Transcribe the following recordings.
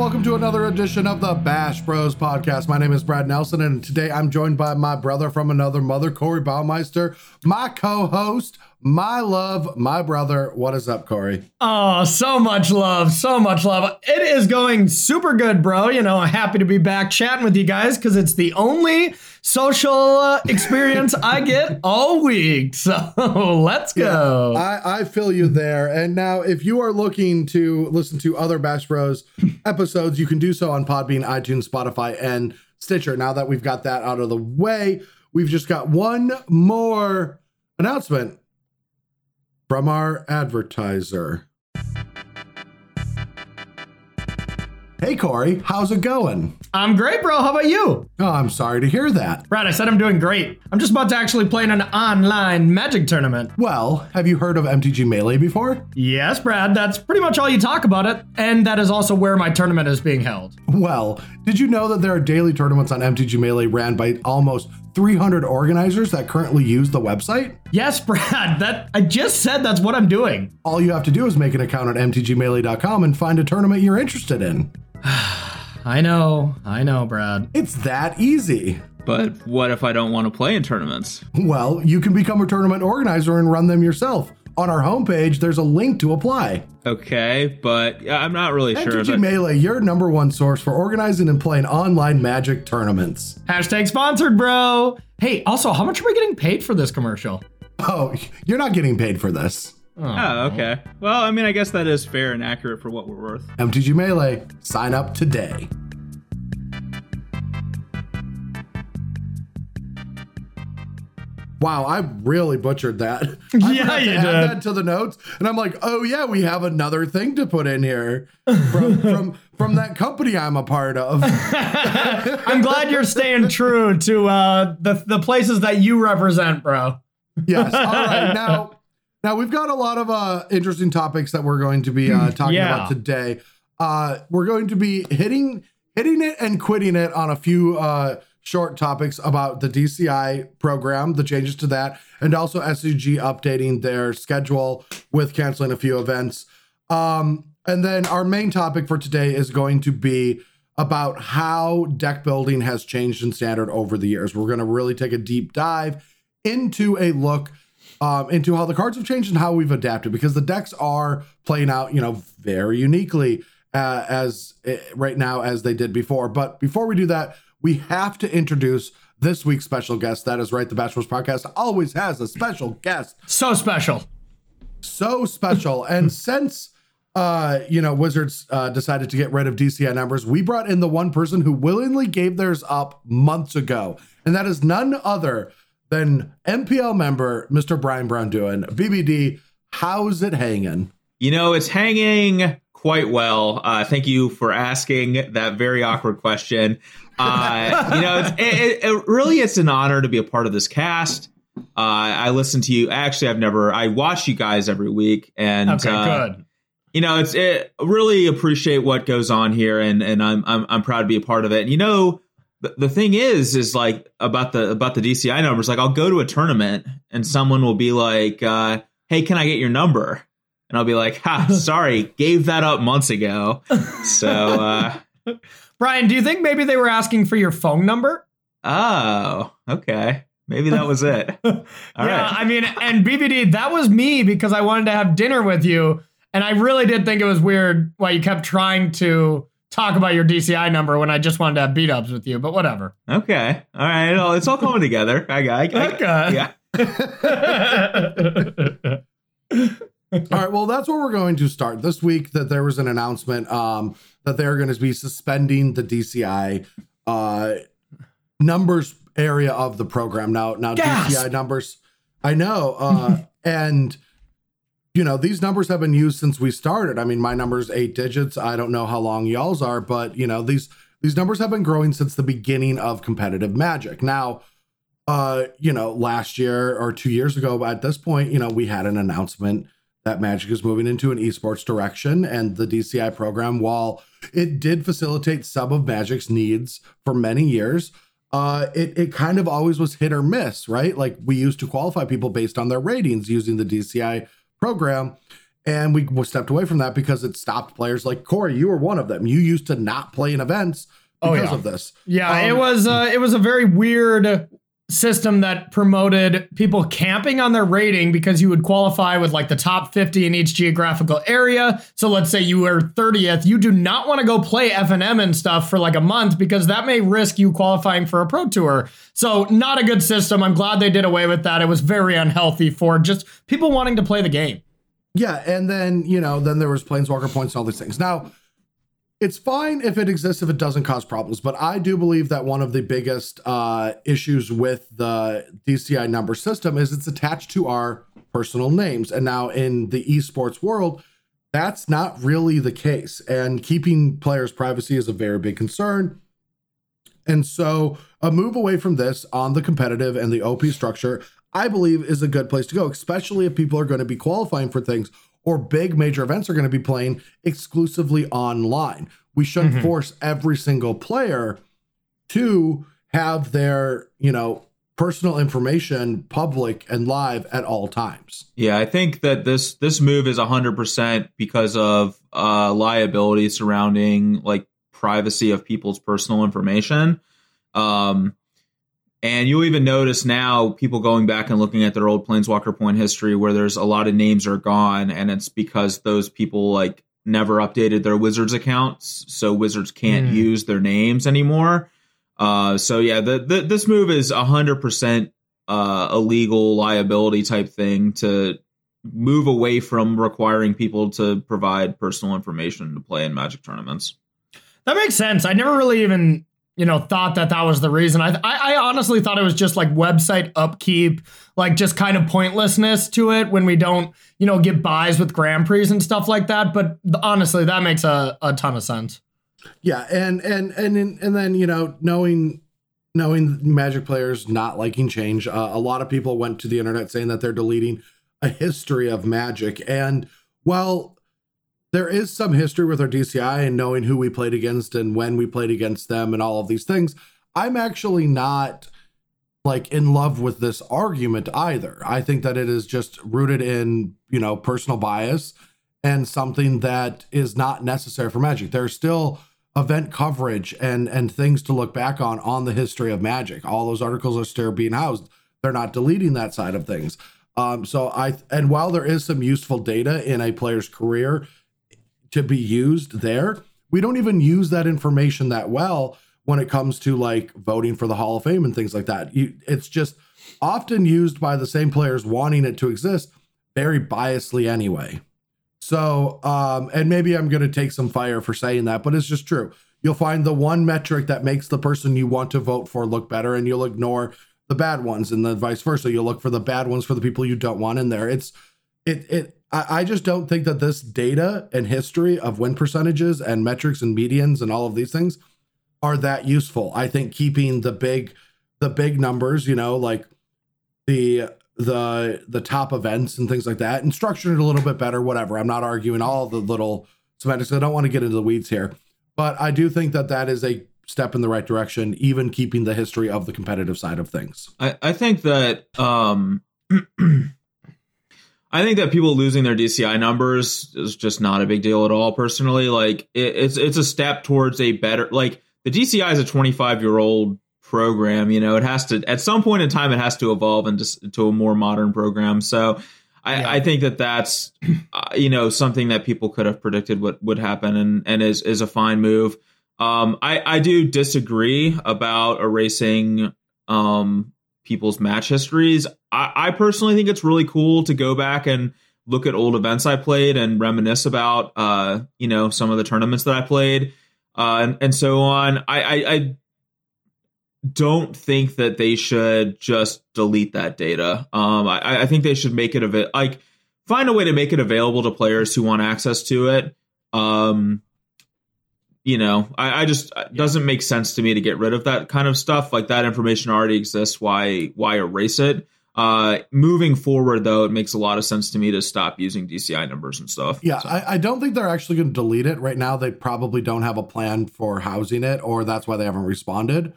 welcome to another edition of the Bash Bros podcast. My name is Brad Nelson, and today I'm joined by my brother from another mother, Corey Baumeister, my co host, my love, my brother. What is up, Corey? Oh, so much love, so much love. It is going super good, bro. You know, I'm happy to be back chatting with you guys because it's the only social uh, experience I get all week. So let's go. I, I feel you there. And now, if you are looking to listen to other Bash Bros episodes, you can do so on Podbean, iTunes, Spotify, and Stitcher. Now that we've got that out of the way, we've just got one more announcement from our advertiser. Hey, Corey, how's it going? I'm great, bro. How about you? Oh, I'm sorry to hear that. Brad, I said I'm doing great. I'm just about to actually play in an online magic tournament. Well, have you heard of MTG Melee before? Yes, Brad, that's pretty much all you talk about it. And that is also where my tournament is being held. Well, did you know that there are daily tournaments on MTG Melee ran by almost 300 organizers that currently use the website? Yes, Brad, that I just said that's what I'm doing. All you have to do is make an account at mtgmelee.com and find a tournament you're interested in. I know, I know, Brad. It's that easy. But what if I don't want to play in tournaments? Well, you can become a tournament organizer and run them yourself. On our homepage, there's a link to apply. Okay, but I'm not really sure. MTG That, Melee, your number one source for organizing and playing online magic tournaments. Hashtag sponsored, bro. Hey, also, how much are we getting paid for this commercial? Oh, you're not getting paid for this. oh, oh. okay. Well, I mean, I guess that is fair and accurate for what we're worth. MTG Melee, sign up today. Wow, I really butchered that. I Yeah, you add did. that to the notes, and I'm like, oh yeah, we have another thing to put in here from from from that company I'm a part of. I'm glad you're staying true to uh, the the places that you represent, bro. yes. All right. Now, now we've got a lot of uh, interesting topics that we're going to be uh, talking Yeah. about today. Uh, we're going to be hitting hitting it and quitting it on a few uh, short topics about the DCI program, the changes to that, and also SCG updating their schedule with canceling a few events. Um, and then our main topic for today is going to be about how deck building has changed in standard over the years. We're going to really take a deep dive into a look um, into how the cards have changed and how we've adapted because the decks are playing out, you know, very uniquely uh, as uh, right now as they did before. But before we do that, we have to introduce this week's special guest. That is right, the Bash Bros Podcast always has a special guest So special. so special. and since uh, you know, Wizards uh, decided to get rid of DCI numbers, we brought in the one person who willingly gave theirs up months ago, and that is none other than MPL member Mr. Brian Braun-Duin BBD. How's it hanging? You know, it's hanging quite well. Uh, thank you for asking that very awkward question. Uh, you know, it's, it, it, it really it's an honor to be a part of this cast. Uh, I listen to you. Actually, I've never. I watch you guys every week, and Okay, uh, good. you know, it's it, really appreciate what goes on here, and and I'm I'm I'm proud to be a part of it. And you know, the, the thing is, is like about the about the DCI numbers. Like, I'll go to a tournament, and someone will be like, uh, "Hey, can I get your number?" And I'll be like, "Ha, sorry, gave that up months ago." So, uh, Brian, do you think maybe they were asking for your phone number? oh, okay, maybe that was it. All yeah, right. I mean, and BBD, that was me because I wanted to have dinner with you, and I really did think it was weird why you kept trying to talk about your DCI number when I just wanted to have beat ups with you. But whatever. Okay, all right, well, it's all coming together. I got, I, I, Okay. yeah. All right, well, that's where we're going to start this week. That there was an announcement um, that they're going to be suspending the DCI uh, numbers area of the program. Now, now Gasp! DCI numbers, I know, uh, and you know these numbers have been used since we started. I mean, my number's eight digits. I don't know how long y'all's are, but you know these these numbers have been growing since the beginning of competitive Magic. Now, uh, you know, last year or two years ago, at this point, you know, we had an announcement that Magic is moving into an esports direction, and the DCI program, while it did facilitate some of Magic's needs for many years, uh, it it kind of always was hit or miss, right? Like we used to qualify people based on their ratings using the DCI program, And we stepped away from that because it stopped players like Corey. You were one of them. You used to not play in events Oh, because yeah. of this. Yeah, it Um, was uh, it was a very weird system that promoted people camping on their rating because you would qualify with like the top 50 in each geographical area. So let's say you were 30th, you do not want to go play FNM and stuff for like a month because that may risk you qualifying for a pro tour. So not a good system. I'm glad they did away with that. It was very unhealthy for just people wanting to play the game. Yeah, and then you know, then there was planeswalker points and all these things. Now, it's fine if it exists if it doesn't cause problems, but I do believe that one of the biggest uh, issues with the DCI number system is it's attached to our personal names, and now in the esports world, that's not really the case. And keeping players' privacy is a very big concern. And so, a move away from this on the competitive and the OP structure, I believe, is a good place to go, especially if people are going to be qualifying for things or big major events are going to be playing exclusively online. We shouldn't force every single player to have their, you know, personal information public and live at all times. Yeah, I think that this this move is hundred percent because of uh, liability surrounding like privacy of people's personal information. Um, and you'll even notice now people going back and looking at their old Planeswalker point history where there's a lot of names are gone, and it's because those people like never updated their Wizards accounts, so Wizards can't Hmm. use their names anymore. Uh, so yeah, the, the this move is hundred percent uh, a legal liability type thing to move away from requiring people to provide personal information to play in Magic tournaments. That makes sense. I never really even, you know, thought that that was the reason. I, I, I honestly thought it was just like website upkeep, like just kind of pointlessness to it when we don't, you know, get buys with Grand Prix and stuff like that. But honestly, that makes a, a ton of sense. Yeah, and and and and then you know knowing knowing Magic players not liking change, uh, a lot of people went to the internet saying that they're deleting a history of Magic, and while there is some history with our DCI and knowing who we played against and when we played against them and all of these things, I'm actually not like in love with this argument either. I think that it is just rooted in, you know, personal bias and something that is not necessary for Magic. There's still event coverage and and things to look back on on the history of Magic. All those articles are still being housed. They're not deleting that side of things. Um, so I and while there is some useful data in a player's career to be used there, we don't even use that information that well when it comes to like voting for the Hall of Fame and things like that. You, it's just often used by the same players wanting it to exist very biasly anyway. So, um, and maybe I'm going to take some fire for saying that, but it's just true. You'll find the one metric that makes the person you want to vote for look better, and you'll ignore the bad ones, and then vice versa. You'll look for the bad ones for the people you don't want in there. It's, it, it, I, I just don't think that this data and history of win percentages and metrics and medians and all of these things are that useful. I think keeping the big, the big numbers, you know, like the the the top events and things like that and structuring it a little bit better whatever. I'm not arguing all the little semantics. I don't want to get into the weeds here but i do think that that is a step in the right direction even keeping the history of the competitive side of things. I, I think that um I think that people losing their DCI numbers is just not a big deal at all. Personally, like it, it's it's a step towards a better like the DCI is a 25 year old program. You know, it has to at some point in time it has to evolve into to a more modern program. So. I, Yeah. I think that that's uh, you know something that people could have predicted what would happen and and is is a fine move. Um, I I do disagree about erasing um people's match histories. I, I personally think it's really cool to go back and look at old events I played and reminisce about uh you know some of the tournaments that I played uh and, and so on. I, I I don't think that they should just delete that data. Um I, I think they should make it av- like find a way to make it available to players who want access to it. Um you know, I, I just it doesn't make sense to me to get rid of that kind of stuff. Like that information already exists. Why why erase it? Uh, moving forward, though, it makes a lot of sense to me to stop using DCI numbers and stuff. yeah So- I, I don't think they're actually going to delete it right now they probably don't have a plan for housing it or that's why they haven't responded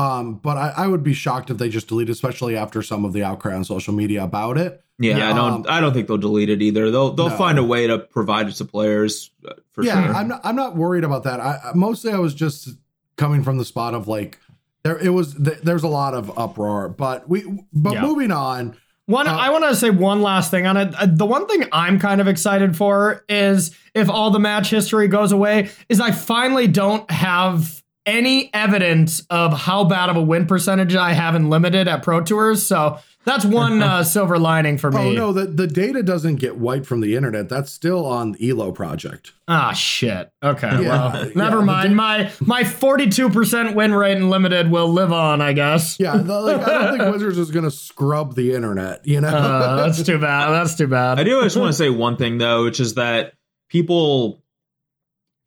Um, but I, I would be shocked if they just delete, it, especially after some of the outcry on social media about it. Yeah, Yeah, I don't. um, I don't think they'll delete it either. They'll they'll No. find a way to provide it to players uh, for yeah, sure. I'm not. I'm not worried about that. I I- mostly I was just coming from the spot of like there. It was th- there's a lot of uproar, but we. But Yeah. moving on. One, Uh, I want to say one last thing on it. Uh, The one thing I'm kind of excited for is if all the match history goes away, is I finally don't have any evidence of how bad of a win percentage I have in limited at Pro Tours. So that's one uh, silver lining for me. Oh no, the the data doesn't get wiped from the internet. That's still on the Elo project. Ah, shit. Okay. Yeah, well, yeah, never the mind. My my 42% win rate in limited will live on, I guess. Yeah, the, like, I don't think Wizards is gonna scrub the internet. You know. Uh, that's too bad. That's too bad. I do just want to say one thing though, which is that people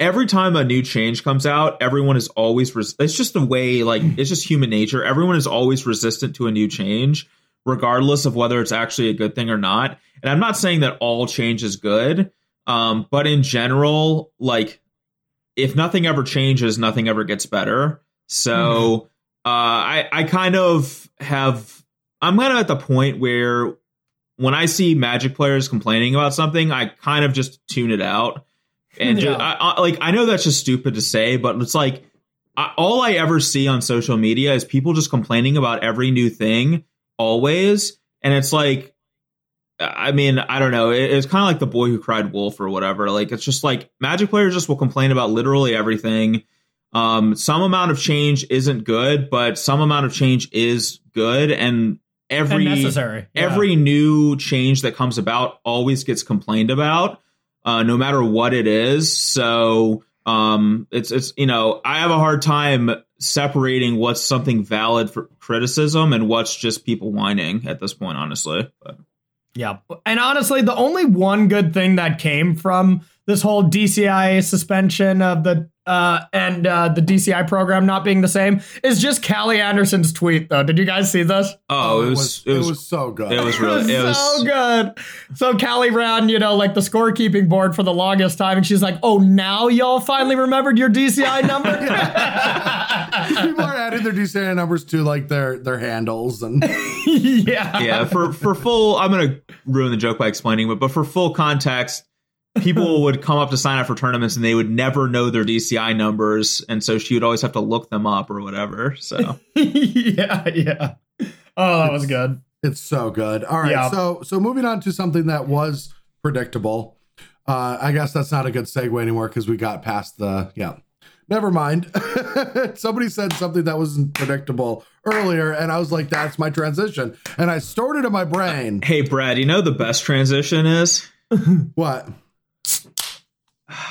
every time a new change comes out, everyone is always res- it's just the way like it's just human nature. Everyone is always resistant to a new change regardless of whether it's actually a good thing or not. And I'm not saying that all change is good, um but in general like if nothing ever changes, nothing ever gets better. So uh I I kind of have I'm kind of at the point where when I see Magic players complaining about something, I kind of just tune it out. And Yeah. I, I, like I know that's just stupid to say, but it's like I, all I ever see on social media is people just complaining about every new thing always, and it's like, I mean, I don't know. It, it's kind of like the boy who cried wolf or whatever. Like it's just like Magic players just will complain about literally everything. Um, some amount of change isn't good, but some amount of change is good, and every and necessary. Yeah. every new change that comes about always gets complained about uh, no matter what it is so um, it's it's you know i have a hard time separating what's something valid for criticism and what's just people whining at this point honestly but Yeah. And honestly, the only one good thing that came from this whole DCI suspension of the uh and uh the DCI program not being the same is just Callie Anderson's tweet though. Did you guys see this? oh, it was it was so good. it was really it was so good. So Callie ran, you know, like the scorekeeping board for the longest time, and she's like, "Oh, now y'all finally remembered your DCI number." People are adding their DCI numbers to like their their handles and yeah. yeah for for full i'm gonna ruin the joke by explaining but but for full context people would come up to sign up for tournaments and they would never know their dci numbers and so she would always have to look them up or whatever so yeah, yeah. Oh, that was good. it's so good. All right, Yeah. so so moving on to something that was predictable. Uh, I guess that's not a good segue anymore because we got past the yeah. Never mind. Somebody said something that wasn't predictable earlier, and I was like, "That's my transition," and I stored it in my brain. hey brad you know the best transition is What?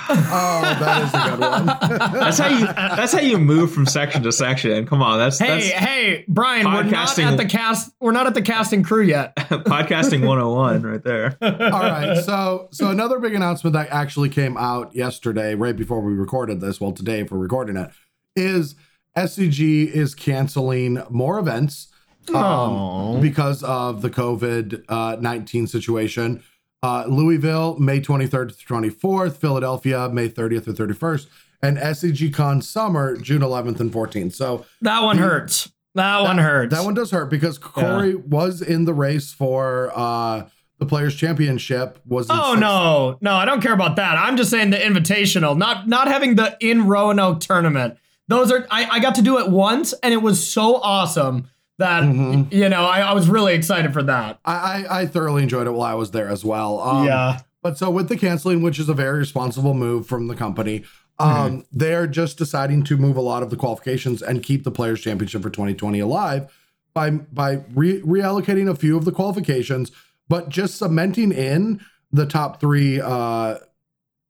Oh, that is a good one. that's how you that's how you move from section to section come on that's Hey, that's hey, Brian, we're not at the cast. We're not at the casting crew yet. podcasting 101 right there All right. So so another big announcement that actually came out yesterday, right before we recorded this, well, today if we're recording it, is SCG is canceling more events um, Oh. because of the COVID uh, 19 situation. Uh, Louisville, May 23rd to 24th, Philadelphia, May 30th or 31st, and SCG Con Summer, June 11th and 14th. So That one hurts. That, one hurts. that one does hurt because Corey was in the race for uh, the Players Championship. Was Oh sixth- no, no, I don't care about that. I'm just saying the invitational, not not having the in Roanoke tournament. Those are I, I got to do it once and it was so awesome that Mhm. you know I, I was really excited for that. I, I I thoroughly enjoyed it while I was there as well. Um, yeah. But so with the canceling, which is a very responsible move from the company, um, they're just deciding to move a lot of the qualifications and keep the Players Championship for 2020 alive by by re- reallocating a few of the qualifications, but just cementing in the top three uh,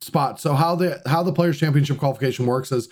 spots. So how the how the Players Championship qualification works is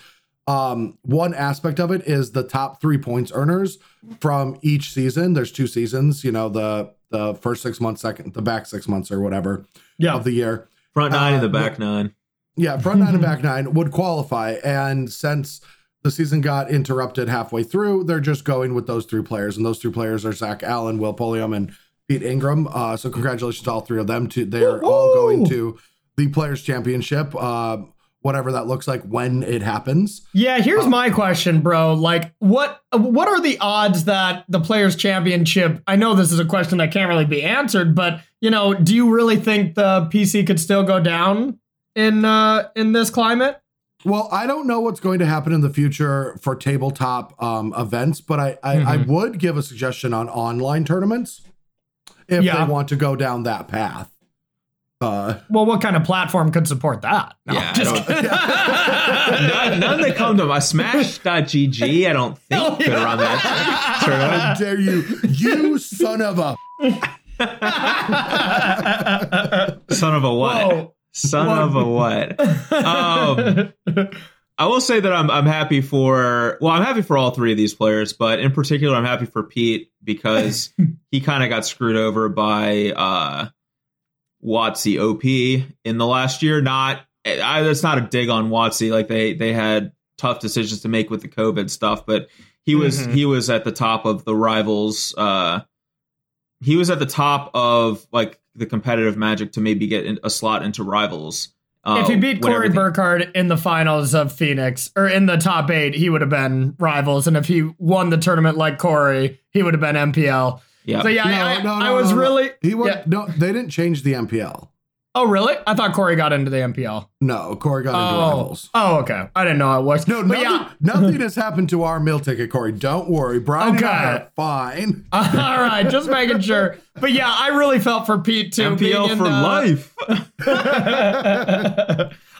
um, one aspect of it is the top three points earners from each season. There's two seasons, you know, the the first six months, second, the back six months or whatever Yeah. of the year. front nine and the Uh, back nine Yeah, front nine and back nine would qualify. And since the season got interrupted halfway through, they're just going with those three players. And those three players are Zach Allen, Will Pulliam, and Pete Ingram. Uh, so congratulations to all three of them. To they're all Woo-hoo! going to the Players Championship. Uh, whatever that looks like when it happens. Yeah, here's my question, bro. Like, what what are the odds that the Players Championship? I know this is a question that can't really be answered, but you know, do you really think the PC could still go down in uh, in this climate? Well, I don't know what's going to happen in the future for tabletop um, events, but I I, I Mhm. would give a suggestion on online tournaments if Yeah. they want to go down that path. Uh, Well, what kind of platform could support that? No, Yeah, just don't- none, none that come to my Smash.gg, I don't think could run that how dare you, you son of a! Son of a what? Whoa. Son Whoa. of a what? Um, I will say that I'm I'm happy for well I'm happy for all three of these players, but in particular I'm happy for Pete because he kind of got screwed over by uh WotC OP in the last year. Not I, that's not a dig on WotC. Like they they had tough decisions to make with the COVID stuff, but he was Mhm. he was at the top of the rivals. Uh, he was at the top of like the competitive magic to maybe get in, a slot into rivals. Uh, if he beat Corey everything- Burkhart in the finals of Phoenix or in the top eight, he would have been rivals. And if he won the tournament like Corey, he would have been MPL. Yeah, So yeah, No, I, I, no, I was no, no. really. He was Yeah. no, they didn't change the MPL. Oh, really? I thought Corey got into the MPL. No, Corey got into Oh, rivals. oh, okay. I didn't know it was. No, nothing, yeah. nothing has happened to our meal ticket, Corey. Don't worry. Brian and I Okay. are fine. All right, just making sure. But yeah, I really felt for Pete too. being MPL for the- life.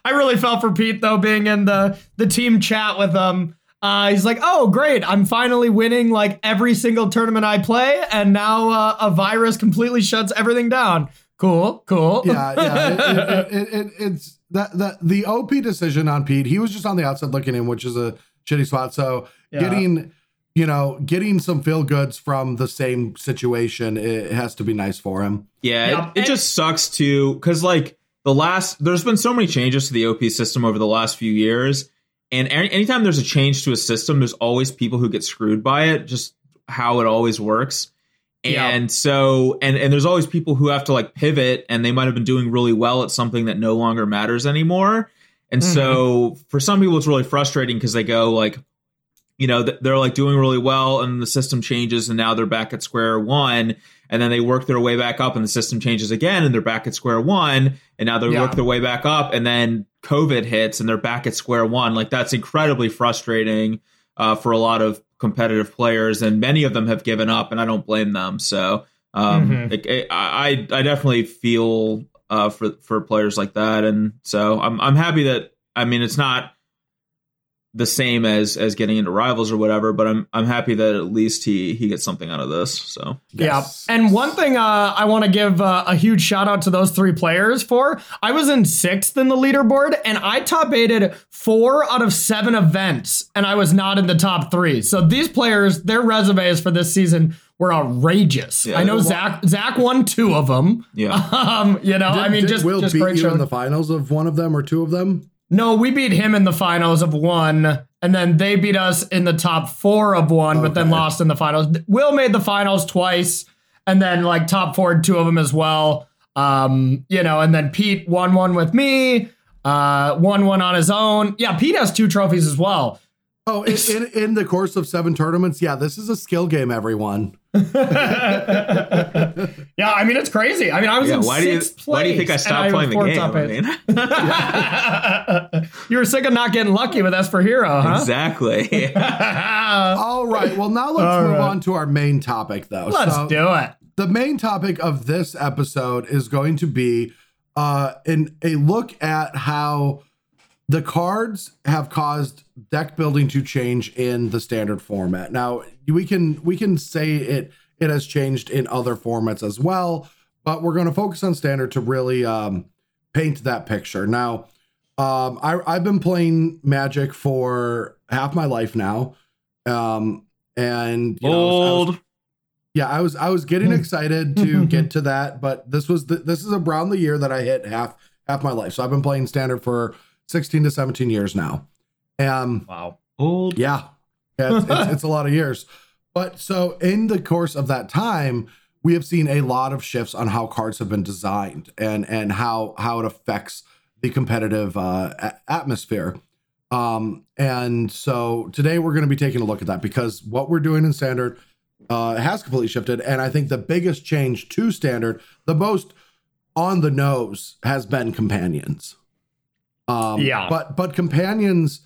I really felt for Pete though, being in the the team chat with him. Uh, he's like, "Oh, great! I'm finally winning like every single tournament I play, and now uh, a virus completely shuts everything down. Cool, cool. Yeah, yeah. It, it, it, it, it's that that the OP decision on Pete. He was just on the outside looking in, which is a shitty spot. So Yeah. getting, you know, getting some feel goods from the same situation, it has to be nice for him. Yeah, Yeah, it, it just sucks too because like the last there's been so many changes to the OP system over the last few years, and any, anytime there's a change to a system, there's always people who get screwed by it. Just how it always works. Yeah. And so and and there's always people who have to like pivot and they might have been doing really well at something that no longer matters anymore. And so mm-hmm. for some people it's really frustrating because they go like you know they're like doing really well and the system changes and now they're back at square one and then they work their way back up and the system changes again and they're back at square one and now they Yeah. work their way back up and then covid hits and they're back at square one like that's incredibly frustrating uh, for a lot of competitive players and many of them have given up and i don't blame them so um, Mhm. it- it- I, I definitely feel uh, for for players like that and so i'm, I'm happy that i mean it's not the same as as getting into rivals or whatever but i'm i'm happy that at least he he gets something out of this so Yes. Yeah. And one thing uh, I want to give uh, a huge shout out to those three players for. I was in sixth in the leaderboard and I top eighted four out of seven events and I was not in the top three. So these players, their resumes for this season were outrageous. Yeah. I know Zach Zach won two of them. Yeah. Um, you know, I mean, did just, Will just beat great you show. in the finals of one of them or two of them. No, we beat him in the finals of one, and then they beat us in the top four of one, but then lost in the finals. Will made the finals twice, and then like top four two of them as well. Um, you know, and then Pete won one with me, uh, won one on his own. Yeah, Pete has two trophies as well. Oh, in, in, in the course of seven tournaments, yeah, this is a skill game, everyone. yeah, I mean it's crazy. I mean, I was yeah in why do you sixth why do you think i stopped was playing the game I mean, you were sick of not getting lucky with Esper Hero, huh? exactly All right. Well, now let's All move right. on to our main topic, though. Let's So- do it. the main topic of this episode is going to be uh in a look at how the cards have caused deck building to change in the standard format. Now, we can we can say it it has changed in other formats as well, but we're going to focus on standard to really um paint that picture. Now, um I I've been playing Magic for half my life now. Um and you know, I was- I was- old yeah, I was I was getting excited to get to that, but this was the, this is around the year that I hit half half my life. So I've been playing standard for 16 to 17 years now. Um Wow. old yeah. Yeah, it's, it's, it's a lot of years. But so in the course of that time, we have seen a lot of shifts on how cards have been designed and and how how it affects the competitive uh, a- atmosphere. Um, and so today we're going to be taking a look at that because what we're doing in standard uh, has completely shifted. And I think the biggest change to standard, the most on the nose, has been companions. Um, Yeah. But but companions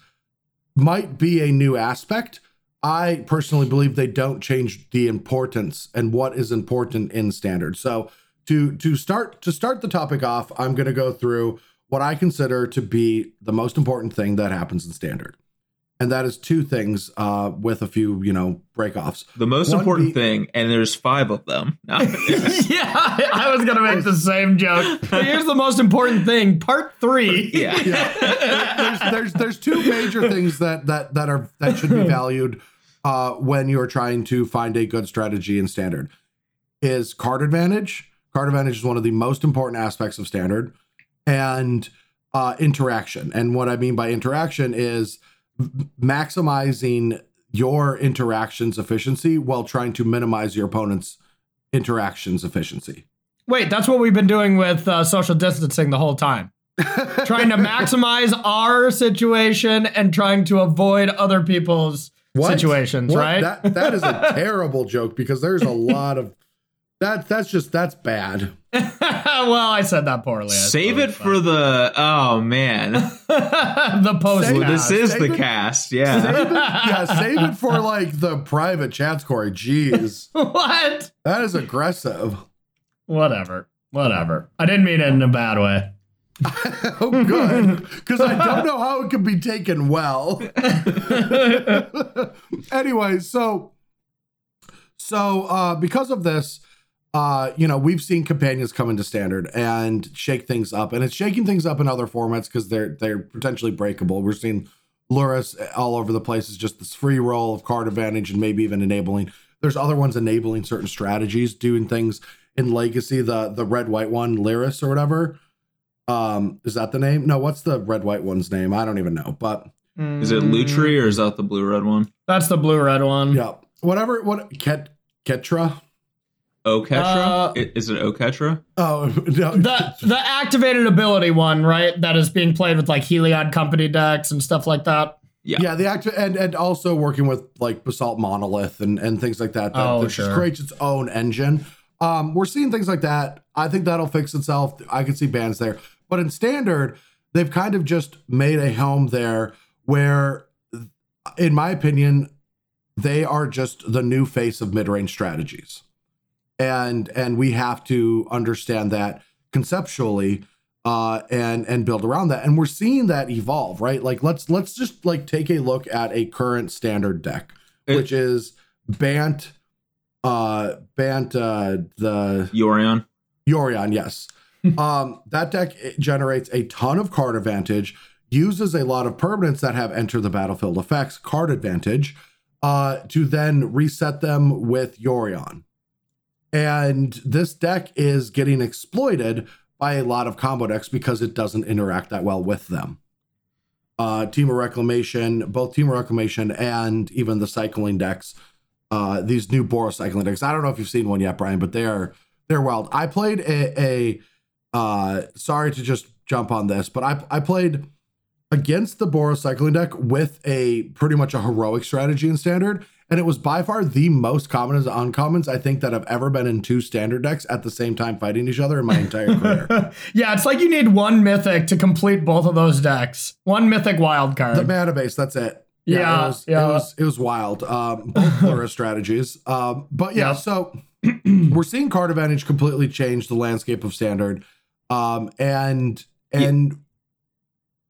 might be a new aspect. I personally believe they don't change the importance and what is important in standard. So to to start to start the topic off, I'm going to go through what I consider to be the most important thing that happens in standard, and that is two things uh, with a few you know breakoffs. The most One important be- thing, and there's five of them. No. yeah, I was gonna make the same joke. But here's the most important thing: part three. yeah. there's there's there's two major things that that that are that should be valued uh, when you're trying to find a good strategy in standard. Is card advantage. Card advantage is one of the most important aspects of standard, and uh, interaction. And what I mean by interaction is m- maximizing your interactions efficiency while trying to minimize your opponent's interactions efficiency. Wait, that's what we've been doing with uh, social distancing the whole time. trying to maximize our situation and trying to avoid other people's What? situations, What? right? That that is a terrible joke because there's a lot of that. That's just that's bad. well, I said that poorly. I Save it for the. Oh man, the post. Save this is save the it- cast. Yeah. Save it, yeah, save it for like the private chats, Corey. Jeez, what? that is aggressive. Whatever. Whatever. I didn't mean it in a bad way. oh, good, because I don't know how it could be taken well. anyway, so so uh, because of this, uh, you know, we've seen companions come into standard and shake things up, and it's shaking things up in other formats because they're they're potentially breakable. We're seeing Lurrus all over the place is just this free roll of card advantage and maybe even enabling. There's other ones enabling certain strategies, doing things in Legacy. The the red white one, Lyris or whatever. Um, is that the name? No, what's the red white one's name? I don't even know, but Is it Lutri or is that the blue red one? That's the blue red one. yeah, whatever. What Ket Ketra? Oketra? Uh, is it Oketra? Oh no, The the activated ability one, right? That is being played with like Heliod company decks and stuff like that. Yeah. yeah, the act and and also working with like Basalt Monolith and and things like that. That, Oh, that just sure. creates its own engine. Um, we're seeing things like that. I think that'll fix itself. I can see bans there, but in standard, they've kind of just made a helm there where, in my opinion, they are just the new face of mid-range strategies, and and we have to understand that conceptually uh, and and build around that. And we're seeing that evolve, right? Like let's let's just like take a look at a current standard deck, It- which is Bant, uh, Bant, uh, the Yorion? Yorion, yes. um, that deck generates a ton of card advantage, uses a lot of permanents that have enter the battlefield effects, card advantage, uh, to then reset them with Yorion. And this deck is getting exploited by a lot of combo decks because it doesn't interact that well with them. Uh, Temur Reclamation, both Temur Reclamation and even the cycling decks, uh, these new Boros cycling decks. I don't know if you've seen one yet, Brian, but they are they're wild. I played a, a uh, sorry to just jump on this, but I I played against the Boros cycling deck with a pretty much a heroic strategy in standard, and it was by far the most common as uncommons I think that have ever been in two standard decks at the same time fighting each other in my entire career. yeah, it's like you need one mythic to complete both of those decks. One mythic wild card. the mana base, that's it. Yeah, it was, yeah. it was it was wild. Um, both Plura strategies. Um, but yeah, Yep. so we're seeing card advantage completely change the landscape of standard. Um, and and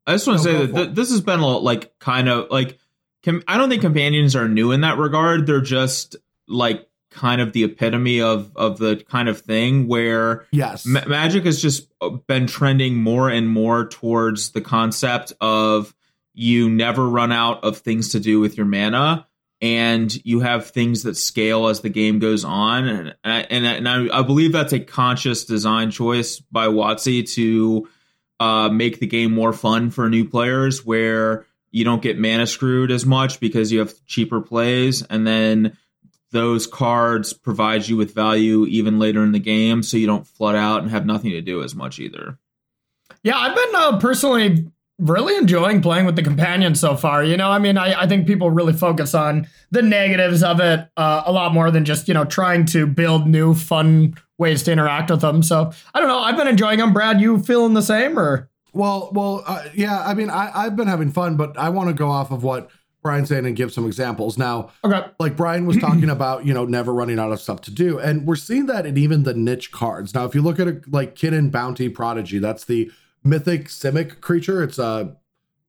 I just want to say that th- this has been a lot, like kind of like com- I don't think companions are new in that regard. They're just like kind of the epitome of of the kind of thing where yes, Ma- Magic has just been trending more and more towards the concept of you never run out of things to do with your mana and you have things that scale as the game goes on and and, and I, I believe that's a conscious design choice by WotC to uh, make the game more fun for new players where you don't get mana screwed as much because you have cheaper plays and then those cards provide you with value even later in the game so you don't flood out and have nothing to do as much either Yeah, I've been uh, personally really enjoying playing with the companion so far. You know, I mean, I, I think people really focus on the negatives of it uh, a lot more than just, you know, trying to build new fun ways to interact with them. So I don't know. I've been enjoying them. Brad, you feeling the same or? Well, well, uh, yeah. I mean, I, I've been having fun, but I want to go off of what Brian's saying and give some examples. Now, Okay. like Brian was talking about, you know, never running out of stuff to do. And we're seeing that in even the niche cards. Now, if you look at a like Kinnan, Bonder Prodigy, that's the mythic Simic creature. It's a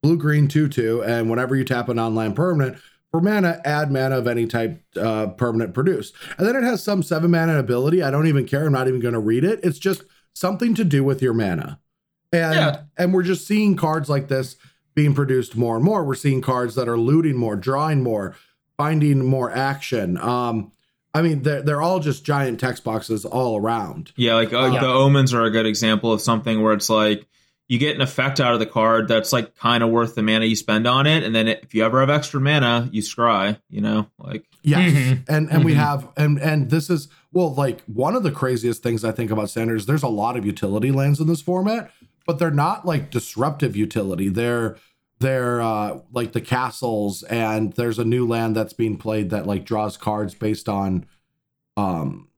blue green 2 2. And whenever you tap an nonland permanent, for mana, add mana of any type uh, permanent produced. And then it has some seven mana ability. I don't even care. I'm not even going to read it. It's just something to do with your mana. And Yeah. and we're just seeing cards like this being produced more and more. We're seeing cards that are looting more, drawing more, finding more action. Um, I mean, they're they're all just giant text boxes all around. Yeah, like uh, Yeah. the omens are a good example of something where it's like you get an effect out of the card that's like kind of worth the mana you spend on it, and then if you ever have extra mana, you scry. You know, like Yes, Mhm. and and we Mhm. have and and this is well, like one of the craziest things I think about standard is there's a lot of utility lands in this format, but they're not like disruptive utility. They're they're uh like the castles, and there's a new land that's being played that like draws cards based on um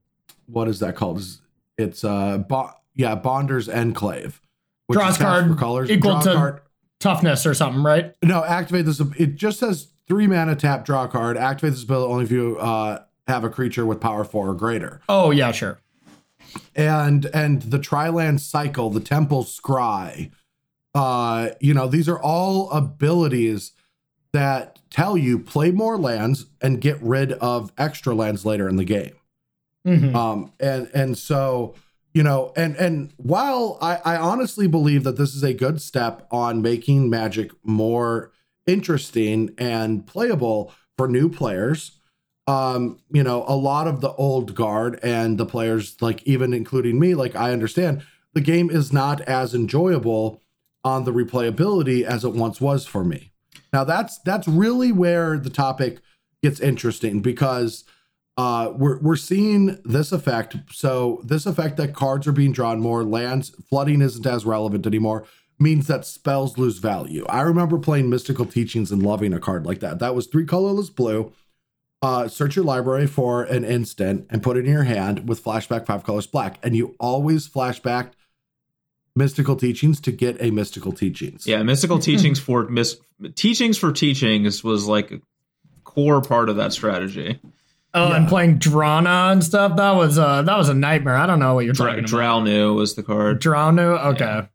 what is that called? It's- It's uh bo- yeah, Bonder's Enclave. which Draws card for colors. equal Draw to- card- Toughness or something, right? no, activate this. It just says three mana tap, draw card. Activate this ability only if you uh, have a creature with power four or greater. Oh, yeah, sure. And and the Triland cycle, the Temple Scry, uh, you know, these are all abilities that tell you play more lands and get rid of extra lands later in the game. Mhm. Um, and and so you know, and and while I, I honestly believe that this is a good step on making Magic more interesting and playable for new players, um, you know, a lot of the old guard and the players, like even including me, like I understand the game is not as enjoyable on the replayability as it once was for me. Now that's that's really where the topic gets interesting because uh, we're we're seeing this effect. So this effect that cards are being drawn more, lands flooding isn't as relevant anymore, means that spells lose value. I remember playing Mystical Teachings and loving a card like that. That was three colorless blue. Uh, search your library for an instant and put it in your hand with flashback five colors black, and you always flashback Mystical Teachings to get a Mystical Teachings. yeah, mystical teachings for mis- teachings for teachings was like a core part of that strategy. Oh, Yeah. and playing Drana and stuff. That was uh that was a nightmare. I don't know what you're Dra- talking about. Dralnu was the card. Dralnu? Okay. yeah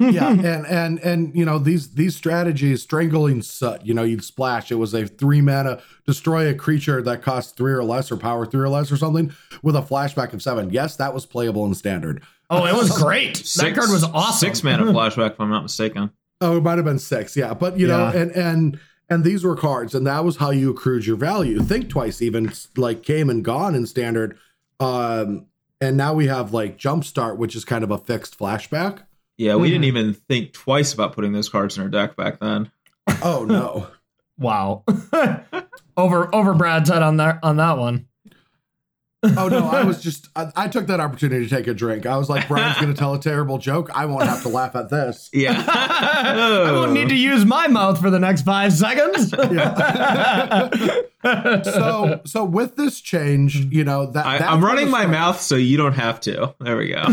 and and and you know these these strategies strangling soot you know you'd splash it was a three mana destroy a creature that costs three or less or power three or less or something with a flashback of seven yes that was playable in standard Oh, it was great. that Six- card was awesome. Six mana flashback, if I'm not mistaken. oh it might have been six yeah but you know Yeah. and and and these were cards and that was how you accrued your value think twice even like came and gone in standard um and now we have like jumpstart which is kind of a fixed flashback Yeah, we didn't Mhm. even think twice about putting those cards in our deck back then. oh no Wow. over over Brad's head on that on that one. Oh no, I was just I, I took that opportunity to take a drink. I was like, Brian's gonna tell a terrible joke. I won't have to laugh at this. Yeah. I won't need to use my mouth for the next five seconds. So so with this change, you know that, I, that's I'm running my start- mouth so you don't have to. There we go.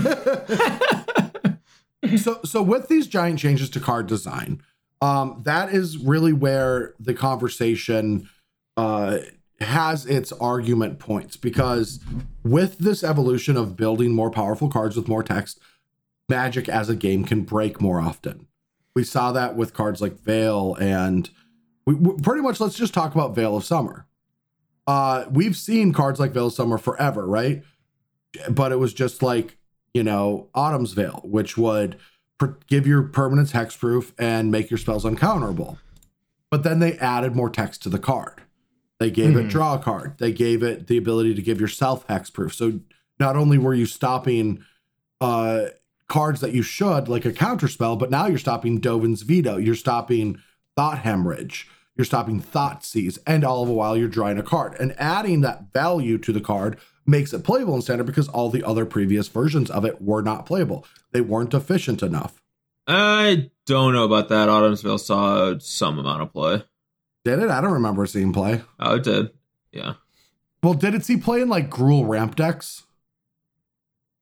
So so with these giant changes to card design, um, that is really where the conversation uh has its argument points because with this evolution of building more powerful cards with more text, Magic as a game can break more often. We saw that with cards like Veil and we, we- pretty much let's just talk about Veil of Summer. Uh, we've seen cards like Veil of Summer forever, right? But it was just like you know Autumn's Veil, which would per- give your permanents hexproof and make your spells uncounterable. But then they added more text to the card. They gave it Mhm. draw a card. They gave it the ability to give yourself hexproof. So not only were you stopping uh cards that you should, like a counter spell, but now you're stopping Dovin's Veto. You're stopping Thought Hemorrhage. You're stopping Thoughtseize. And all of a while you're drawing a card. And adding that value to the card makes it playable in standard because all the other previous versions of it were not playable. They weren't efficient enough. I don't know about that. Autumn's Veil saw some amount of play. Did it? I don't remember seeing play. Oh, it did. Yeah. Well, did it see play in like Gruul ramp decks?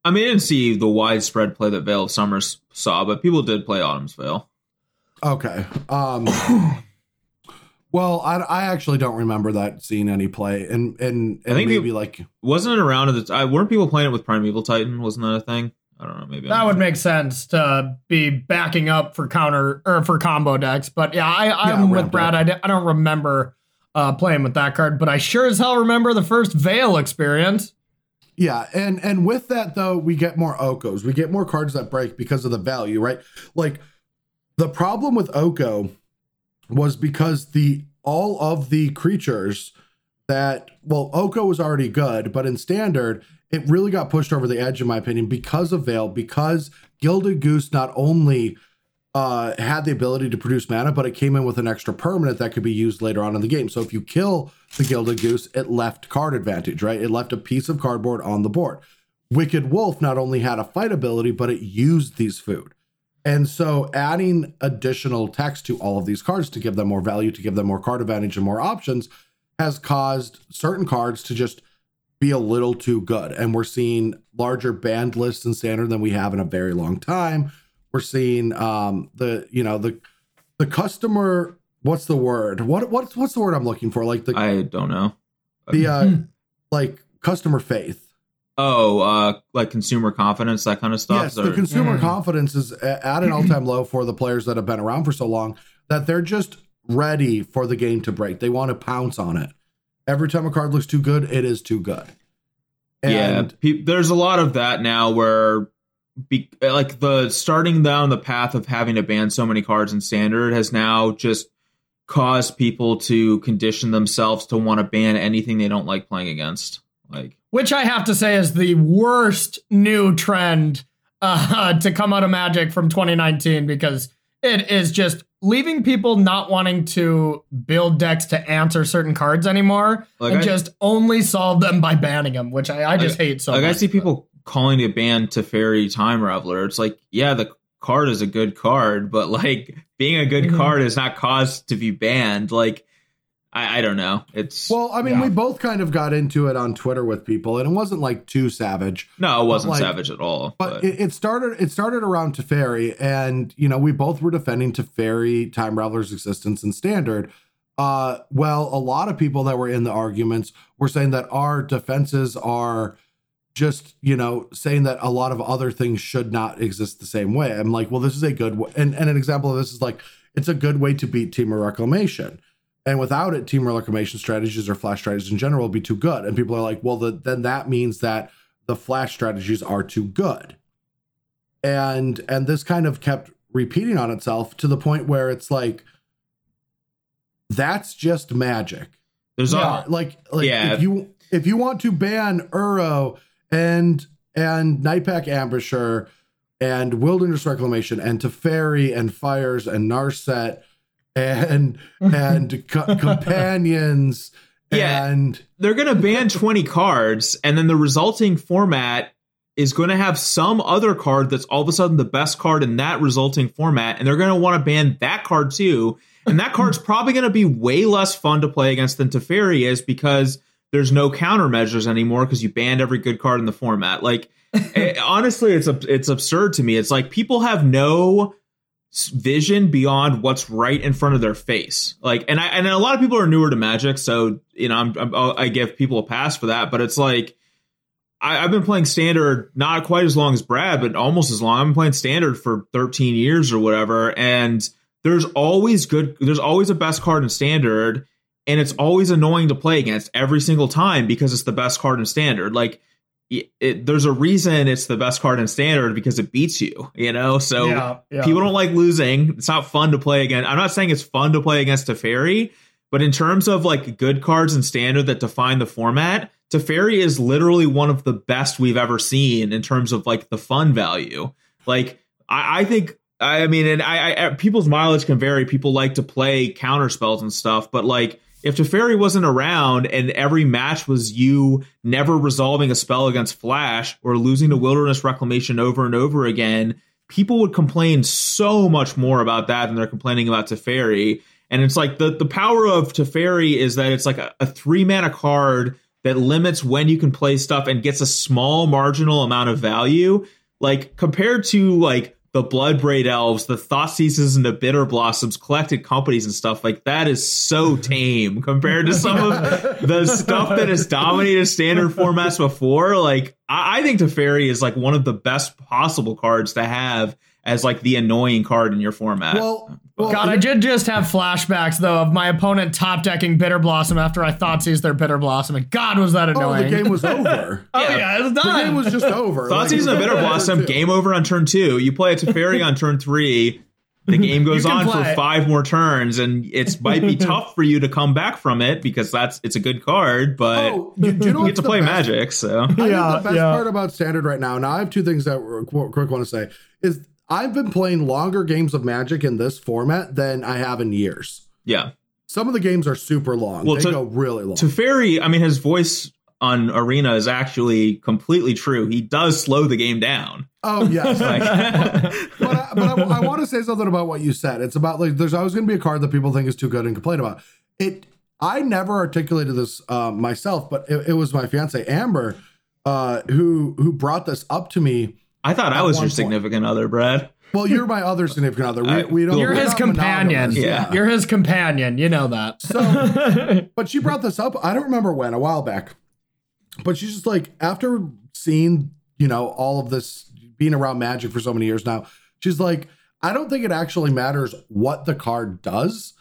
I mean, I didn't see the widespread play that Veil of Summers saw, but people did play Autumn's Veil. Okay. Um Well, I, I actually don't remember that seeing any play, and and, and I think maybe it- like Wasn't it around at the time? Weren't people playing it with Primeval Titan? Wasn't that a thing? I don't know. Maybe That I'm- would make sense to be backing up for counter or for combo decks. But yeah, I, I'm Yeah, with ramp Brad. I, d- I don't remember uh, playing with that card, but I sure as hell remember the first Veil experience. Yeah, and and with that though, we get more Okos. We get more cards that break because of the value, right? Like the problem with Oko was because the all of the creatures that well, Oko was already good, but in standard, it really got pushed over the edge, in my opinion, because of Veil, because Gilded Goose not only uh, had the ability to produce mana, but it came in with an extra permanent that could be used later on in the game. So if you kill the Gilded Goose, it left card advantage, right? It left a piece of cardboard on the board. Wicked Wolf not only had a fight ability, but it used these food. And so adding additional text to all of these cards to give them more value, to give them more card advantage and more options has caused certain cards to just be a little too good. And we're seeing larger band lists in standard than we have in a very long time. We're seeing um the you know the the customer what's the word? What what's what's the word I'm looking for? Like the I don't know. the uh like customer faith. Oh, uh, like consumer confidence, that kind of stuff. Yes, Or- the consumer Mm. confidence is at an all-time low for the players that have been around for so long that they're just ready for the game to break. They want to pounce on it. Every time a card looks too good, it is too good. yeah, And pe- there's a lot of that now where, be- like the starting down the path of having to ban so many cards in standard has now just caused people to condition themselves to want to ban anything they don't like playing against. Like, which I have to say is the worst new trend uh, to come out of Magic from 2019 because it is just leaving people not wanting to build decks to answer certain cards anymore Like and I- just only solve them by banning them, which I, I just hate so like much. I see people calling to ban Teferi Time Raveler. It's like, yeah, the card is a good card, but like being a good Mhm. card is not cause to be banned. Like, I, I don't know. It's well, I mean, Yeah. we both kind of got into it on Twitter with people, and it wasn't like too savage. no, it wasn't like- savage at all. But But, it, it started it started around Teferi, and you know, we both were defending Teferi Time Traveler's existence and standard. Uh well, a lot of people that were in the arguments were saying that our defenses are just, you know, saying that a lot of other things should not exist the same way. I'm like, well, this is a good way. And, and an example of this is like, it's a good way to beat Temur Reclamation. And without it, Temur Reclamation strategies or flash strategies in general will be too good. And people are like, well, the, then that means that the flash strategies are too good. And and this kind of kept repeating on itself to the point where it's like, that's just magic there's Yeah. all like like Yeah. if you if you want to ban Uro and and Nightpack Ambusher and Wilderness Reclamation and Teferi and Fires and Narset and and co- companions Yeah. and they're going to ban 20 cards and then the resulting format is going to have some other card that's all of a sudden the best card in that resulting format and they're going to want to ban that card too. And that card's probably going to be way less fun to play against than Teferi is because there's no countermeasures anymore because you banned every good card in the format. Like eh, honestly it's ab- it's absurd to me. It's like people have no s- vision beyond what's right in front of their face. Like, and I and a lot of people are newer to Magic, so you know, I'm, I'm I give people a pass for that. But it's like I, I've been playing Standard not quite as long as Brad, but almost as long. I've been playing Standard for 13 years or whatever, and there's always good. There's always a best card in Standard, and it's always annoying to play against every single time because it's the best card in Standard. Like. It, there's a reason it's the best card in standard because it beats you, you know. So yeah, yeah. People don't like losing. It's not fun to play against. I'm not saying it's fun to play against Teferi, but in terms of like good cards and standard that define the format, Teferi is literally one of the best we've ever seen in terms of like the fun value. Like I, I think I mean, and I, I people's mileage can vary. People like to play counter spells and stuff, but like if Teferi wasn't around and every match was you never resolving a spell against Flash or losing to Wilderness Reclamation over and over again, people would complain so much more about that than they're complaining about Teferi. And it's like the the power of Teferi is that it's like a, a three mana card that limits when you can play stuff and gets a small marginal amount of value. Like compared to like the Bloodbraid Elves, the Thoughtseizes, and the Bitter Blossoms, collected companies and stuff like that is so tame compared to some of the stuff that has dominated standard formats before. Like, I, I think Teferi is like one of the best possible cards to have as like the annoying card in your format. Well, well God, I did just have flashbacks though of my opponent top decking Bitter Blossom after I Thoughtseized their Bitter Blossom, and God was that oh, annoying. the game was over. oh yeah, it's the done. game was just over. Thought Like, season it of was Bitter Blossom, game over on turn two. You play a Teferi on turn three. The game goes You can on for five more turns, and it might be tough for you to come back from it because that's it's a good card, but Oh, do, do you know you get to play best? Magic. So I think Yeah, the best yeah. part about standard right now. Now I have two things that were quick want to say is I've been playing longer games of Magic in this format than I have in years. yeah, Some of the games are super long. Well, they to- go really long. Teferi. I mean, his voice on Arena is actually completely true. He does slow the game down. oh yes, Like, but I, but I, I want to say something about what you said. It's about like there's always going to be a card that people think is too good and complain about it. I never articulated this uh, myself, but it, it was my fiance Amber uh, who who brought this up to me. I thought I was one your point. significant other, Brad. Well, you're my other significant other. We, I- we don't. You're his companion. monogamous. Yeah. You're his companion. You know that. So, but she brought this up. I don't remember when, a while back. But she's just like, after seeing, you know, all of this being around magic for so many years now, she's like, I don't think it actually matters what the card does.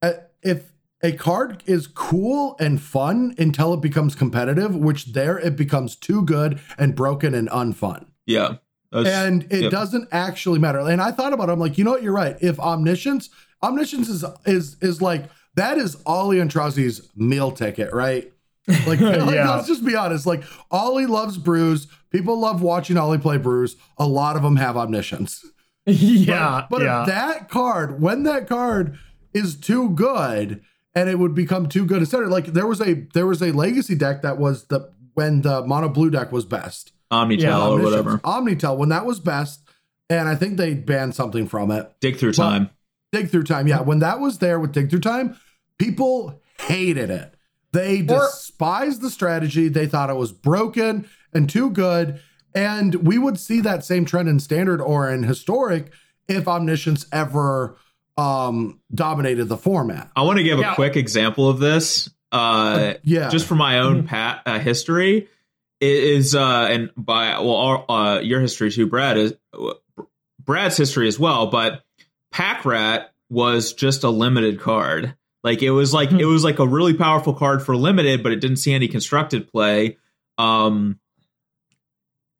Uh, If a card is cool and fun until it becomes competitive, which there it becomes too good and broken and unfun Yeah, That's- and it yep. doesn't actually matter. And I thought about it. I'm like, you know what? You're right. If omniscience, omniscience is is is like that is Ali Aintrazi's meal ticket, right? Like, like, let's just be honest. Like Ali loves brews. People love watching Ollie play brews. A lot of them have omniscience. yeah. But yeah. if that card, when that card is too good, and it would become too good instead, like there was a there was a legacy deck that was the when the mono blue deck was best. Omni-Tell Yeah, or whatever. Omni-Tell, when that was best, and I think they banned something from it. Dig through time. Dig Through Time. Yeah, when that was there with Dig Through Time, people hated it. They Or- despised the strategy. They thought it was broken and too good. And we would see that same trend in standard or in historic if omniscience ever um dominated the format. I want to give Yeah. a quick example of this. Uh, Yeah. just for my own pat uh, history it is uh and by well our, uh your history too brad is brad's history as well but pack rat was just a limited card. Like it was like it was like a really powerful card for limited but it didn't see any constructed play um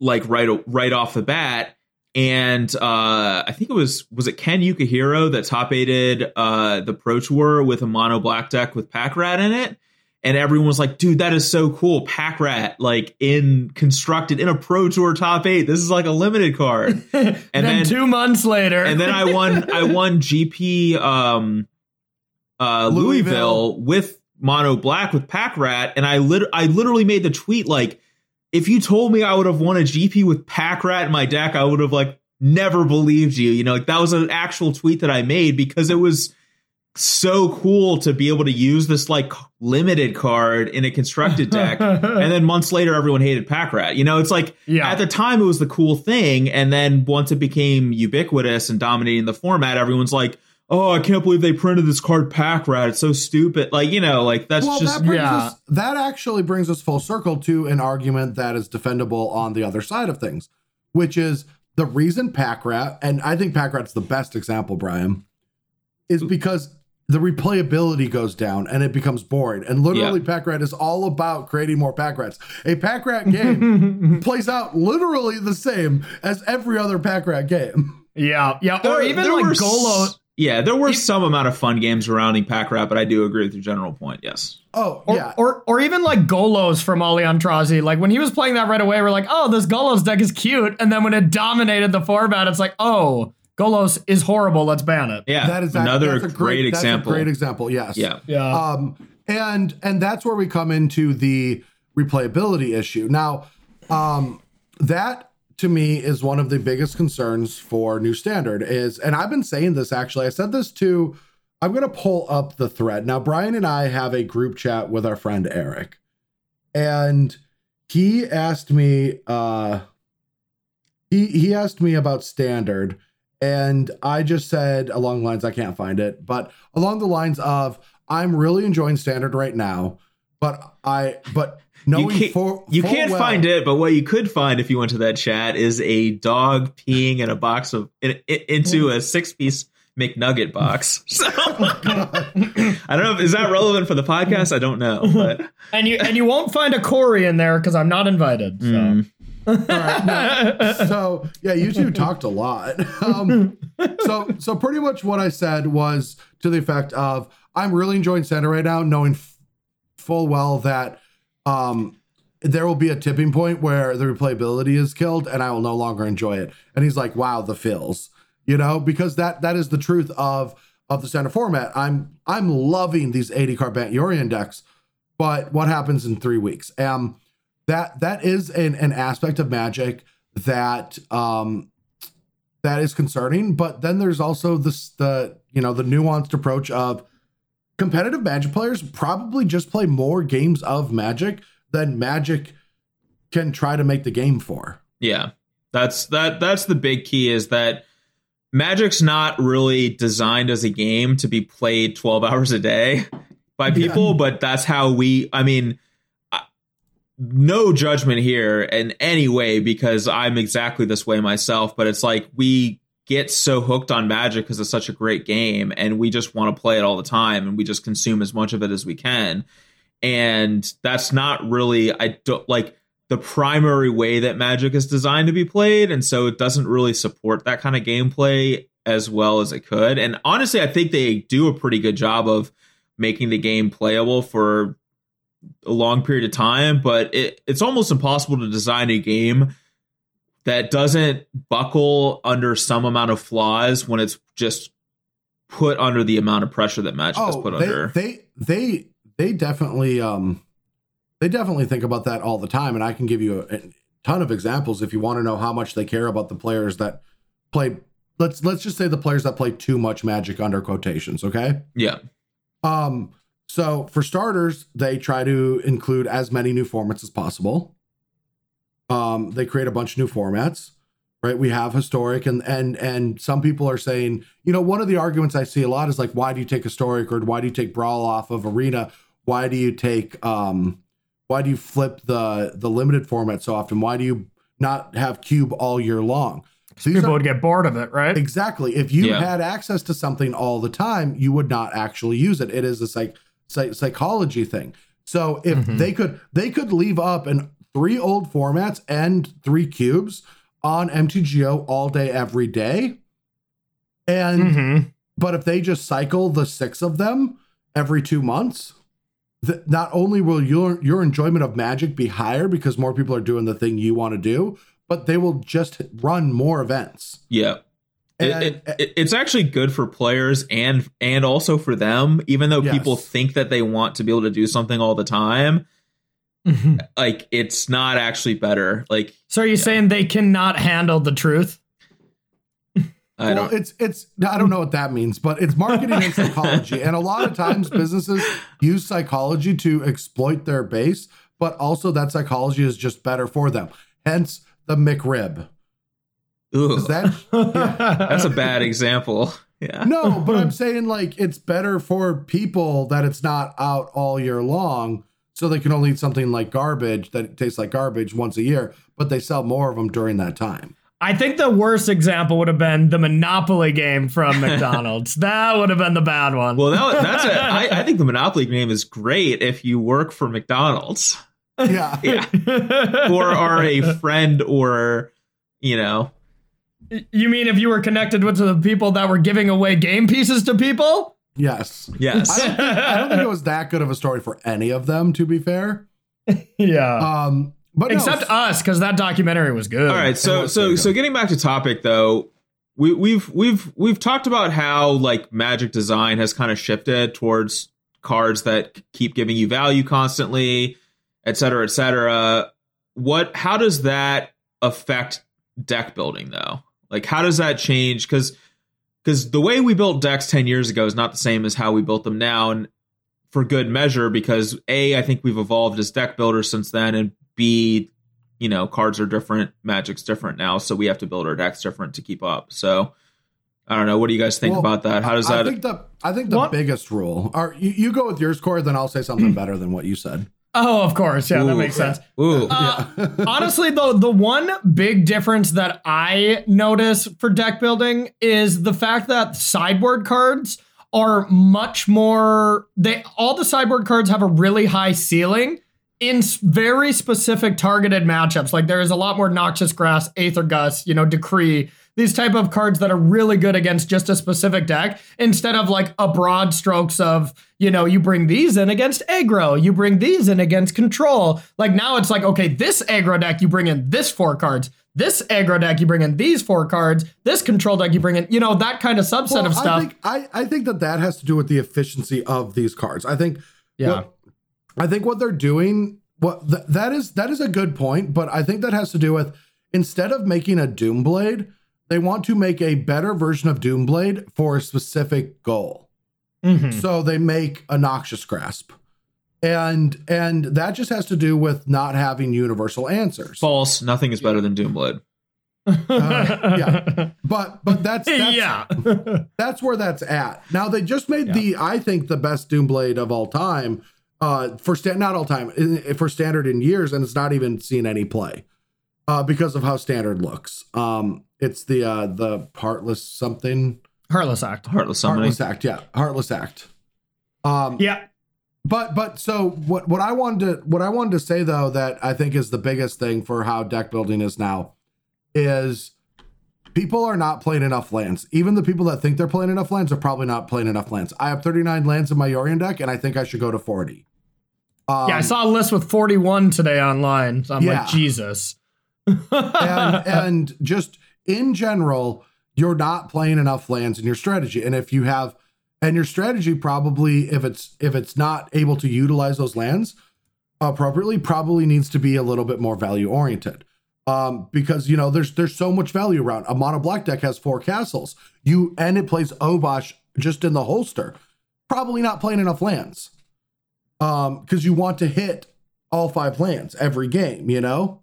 like right right off the bat. And uh i think it was was it Ken Yukuhiro that top eighted uh the pro tour with a mono black deck with pack rat in it and everyone was like, dude, that is so cool. Pack rat, like in constructed in a pro tour top eight. This is like a limited card. and then, then- two months later, and then I won I won GP um uh Louisville. Louisville, with mono black with pack rat, and I lit I literally made the tweet like if you told me I would have won a GP with pack rat in my deck, I would have like never believed you. You know, like that was an actual tweet that I made because it was so cool to be able to use this like limited card in a constructed deck. and then months later, everyone hated pack rat. You know, it's like Yeah. at the time it was the cool thing, and then once it became ubiquitous and dominating the format, everyone's like, "Oh, I can't believe they printed this card pack rat. It's so stupid." Like you know, like that's well, just that yeah. us that actually brings us full circle to an argument that is defendable on the other side of things, which is the reason Pack Rat, and I think Pack Rat's the best example, Brian, is because the replayability goes down and it becomes boring. And literally, Pack Rat is all about creating more Pack Rats. A Pack Rat game plays out literally the same as every other Pack Rat game. yeah, yeah, or even like were Golo. s- Yeah, there were some amount of fun games surrounding pack rat, but I do agree with your general point. Yes. Oh, Or, yeah. or or even like Golos from Ali Aintrazi. Like when he was playing that right away, we're like, oh, this Golos deck is cute. And then when it dominated the format, it's like, oh, Golos is horrible. Let's ban it. Yeah, that is another that's a great, that's a example. great example. Yes. yeah, Yeah. Um, and and that's where we come into the replayability issue. Now, um, that to me is one of the biggest concerns for new standard is and I've been saying this actually. I said this to I'm going to pull up the thread. Now Brian and I have a group chat with our friend Eric. And he asked me uh he he asked me about standard and I just said along the lines I can't find it, but along the lines of I'm really enjoying standard right now, but I but knowing you can't, for, you full can't well- find it, but what you could find if you went to that chat is a dog peeing in a box of in, in- into a six piece McNugget box. So I don't know if is that relevant for the podcast. I don't know, but And you and you won't find a Corey in there because I'm not invited. So. Mm. so yeah, you two talked a lot. Um, so so pretty much what I said was to the effect of I'm really enjoying Santa right now, knowing f- full well that um, there will be a tipping point where the replayability is killed, and I will no longer enjoy it. And he's like, "Wow, the feels," you know, because that that is the truth of of the standard format. I'm I'm loving these 80 card Bant Yorion decks, but what happens in three weeks? Um, that that is an, an aspect of magic that um that is concerning but then there's also this the you know the nuanced approach of competitive magic players probably just play more games of magic than magic can try to make the game for yeah, that's that. That's the big key is that Magic's not really designed as a game to be played twelve hours a day by people, but that's how we. I mean. No judgment here in any way because I'm exactly this way myself, but it's like we get so hooked on Magic because it's such a great game and we just want to play it all the time and we just consume as much of it as we can. And that's not really, I don't like the primary way that Magic is designed to be played. And so it doesn't really support that kind of gameplay as well as it could. And honestly, I think they do a pretty good job of making the game playable for a long period of time, but it, it's almost impossible to design a game that doesn't buckle under some amount of flaws when it's just put under the amount of pressure that Magic is oh put they, under. they they they definitely um they definitely think about that all the time and i can give you a, a ton of examples if you want to know how much they care about the players that play let's let's just say the players that play too much magic under quotations okay yeah. Um, so for starters, they try to include as many new formats as possible. Um, they create a bunch of new formats, right? We have historic and and and some people are saying, you know, one of the arguments I see a lot is like, why do you take historic or why do you take brawl off of arena? Why do you take um why do you flip the the limited format so often? Why do you not have cube all year long? These People are- would get bored of it, right? Exactly. If you Yeah. had access to something all the time, you would not actually use it. It is a psych, psych psychology thing. So if Mhm. they could they could leave up in three old formats and three cubes on MTGO all day every day. And Mhm. but if they just cycle the six of them every two months, th- not only will your your enjoyment of Magic be higher because more people are doing the thing you want to do, but they will just run more events. Yeah. It, And- it, it- it's actually good for players and and also for them even though Yes. people think that they want to be able to do something all the time Mhm. like it's not actually better like So are you saying they cannot handle the truth? i well, don't it's it's I don't know what that means, but it's marketing and psychology, and a lot of times businesses use psychology to exploit their base, but also that psychology is just better for them. Hence the McRib. Ooh, Is that that's a bad example yeah no? But I'm saying like it's better for people that it's not out all year long, so they can only eat something like garbage that tastes like garbage once a year, but they sell more of them during that time. I think the worst example would have been the Monopoly game from McDonald's. that would have been the bad one. well that, that's a I, I think the monopoly game is great if you work for mcdonald's Yeah. yeah or are a friend or you know you mean if you were connected with the people that were giving away game pieces to people? Yes. yes I don't, think, I don't think it was that good of a story for any of them, to be fair. Yeah. Um, but no, Except us, because that documentary was good. All right, so so so getting back to topic though, we, we've we've we've talked about how like Magic design has kind of shifted towards cards that keep giving you value constantly, et cetera, et cetera. What? How does that affect deck building though? Like, how does that change? Because because the way we built decks 10 years ago is not the same as how we built them now and for good measure because a i think we've evolved as deck builders since then and b you know cards are different magic's different now so we have to build our decks different to keep up so i don't know what do you guys think Well, about that how does that I think the I think the What? biggest rule. Or you, you go with yours, Corey, then I'll say something better than what you said. Oh, of course. Yeah, that makes sense. ooh Uh, honestly, though, the one big difference that I notice for deck building is the fact that sideboard cards are much more. They all the sideboard cards have a really high ceiling in very specific targeted matchups. Like there is a lot more noxious grasp, aether gust, you know, decree. These type of cards that are really good against just a specific deck instead of like a broad strokes of, you know, you bring these in against aggro, you bring these in against control. Like now it's like, okay, this aggro deck, you bring in this four cards. This aggro deck, you bring in these four cards. This control deck, you bring in, you know, that kind of subset Well, of stuff. I think I, I think that that has to do with the efficiency of these cards. I think Yeah. what- I think what they're doing what th- that is that is a good point, but I think that has to do with instead of making a Doomblade, they want to make a better version of Doomblade for a specific goal. Mhm. So they make a noxious grasp. And and that just has to do with not having universal answers. false nothing is better than doomblade yeah. But but that's that's, yeah. that's where that's at. Now they just made the I think the best Doomblade of all time uh for stand not all time for standard in years and it's not even seen any play. Uh because of how standard looks. Um it's the uh the heartless something Heartless Act. heartless summoning heartless act, yeah, heartless act. Um Yeah. but but so what what I wanted to what I wanted to say though that I think is the biggest thing for how deck building is now is people are not playing enough lands. Even the people that think they're playing enough lands are probably not playing enough lands. I have 39 lands in my Yorion deck and I think I should go to 40. Um, Yeah, I saw a list with 41 today online. So I'm Yeah. like, Jesus. and and just in general, you're not playing enough lands in your strategy. And if you have and your strategy probably if it's if it's not able to utilize those lands appropriately, probably needs to be a little bit more value oriented. Um, because you know there's there's so much value around. A mono black deck has four castles. You and it plays Obosh just in the holster. Probably not playing enough lands. Um, because you want to hit all five lands every game, you know,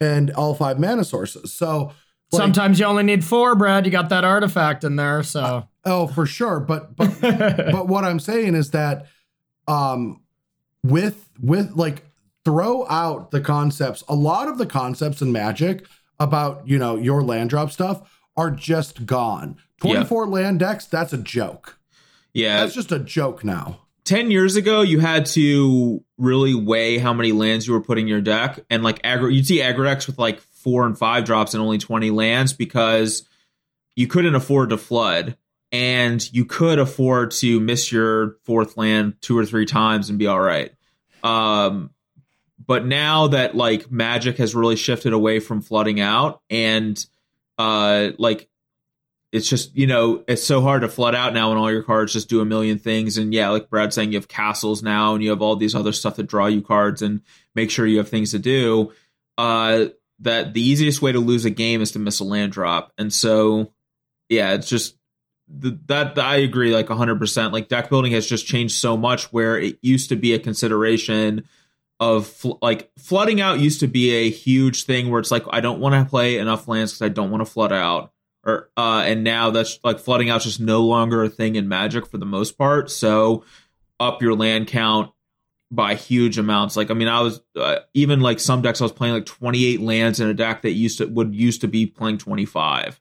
and all five mana sources. So like, Sometimes you only need four, Brad. You got that artifact in there. So, Oh, for sure. But but but what I'm saying is that um with with like throw out the concepts. A lot of the concepts in Magic about, you know, your land drop stuff are just gone. 24 land decks, that's a joke. yeah That's just a joke now. 10 years ago you had to really weigh how many lands you were putting in your deck and like aggro you'd see aggro decks with like four and five drops and only 20 lands because you couldn't afford to flood. And you could afford to miss your fourth land two or three times and be all right. Um but now that like magic has really shifted away from flooding out and uh like it's just you know it's so hard to flood out now when all your cards just do a million things. And yeah like brad's saying you have castles now and you have all these other stuff that draw you cards and make sure you have things to do. Uh that the easiest way to lose a game is to miss a land drop. And so yeah it's just the, that i agree like 100% like deck building has just changed so much where it used to be a consideration of fl- like flooding out used to be a huge thing where it's like i don't want to play enough lands because i don't want to flood out. Or uh and now that's like flooding out's just no longer a thing in magic for the most part. So up your land count by huge amounts like i mean i was uh, even like some decks i was playing like 28 lands in a deck that used to would used to be playing 25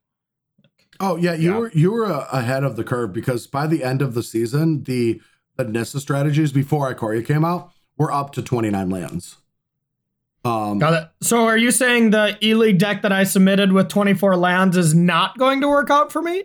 Oh yeah, you Yeah. were you were uh, ahead of the curve because by the end of the season, the the Nissa strategies before Ikoria came out were up to 29 lands. Um got it. So, are you saying the E League deck that I submitted with 24 lands is not going to work out for me?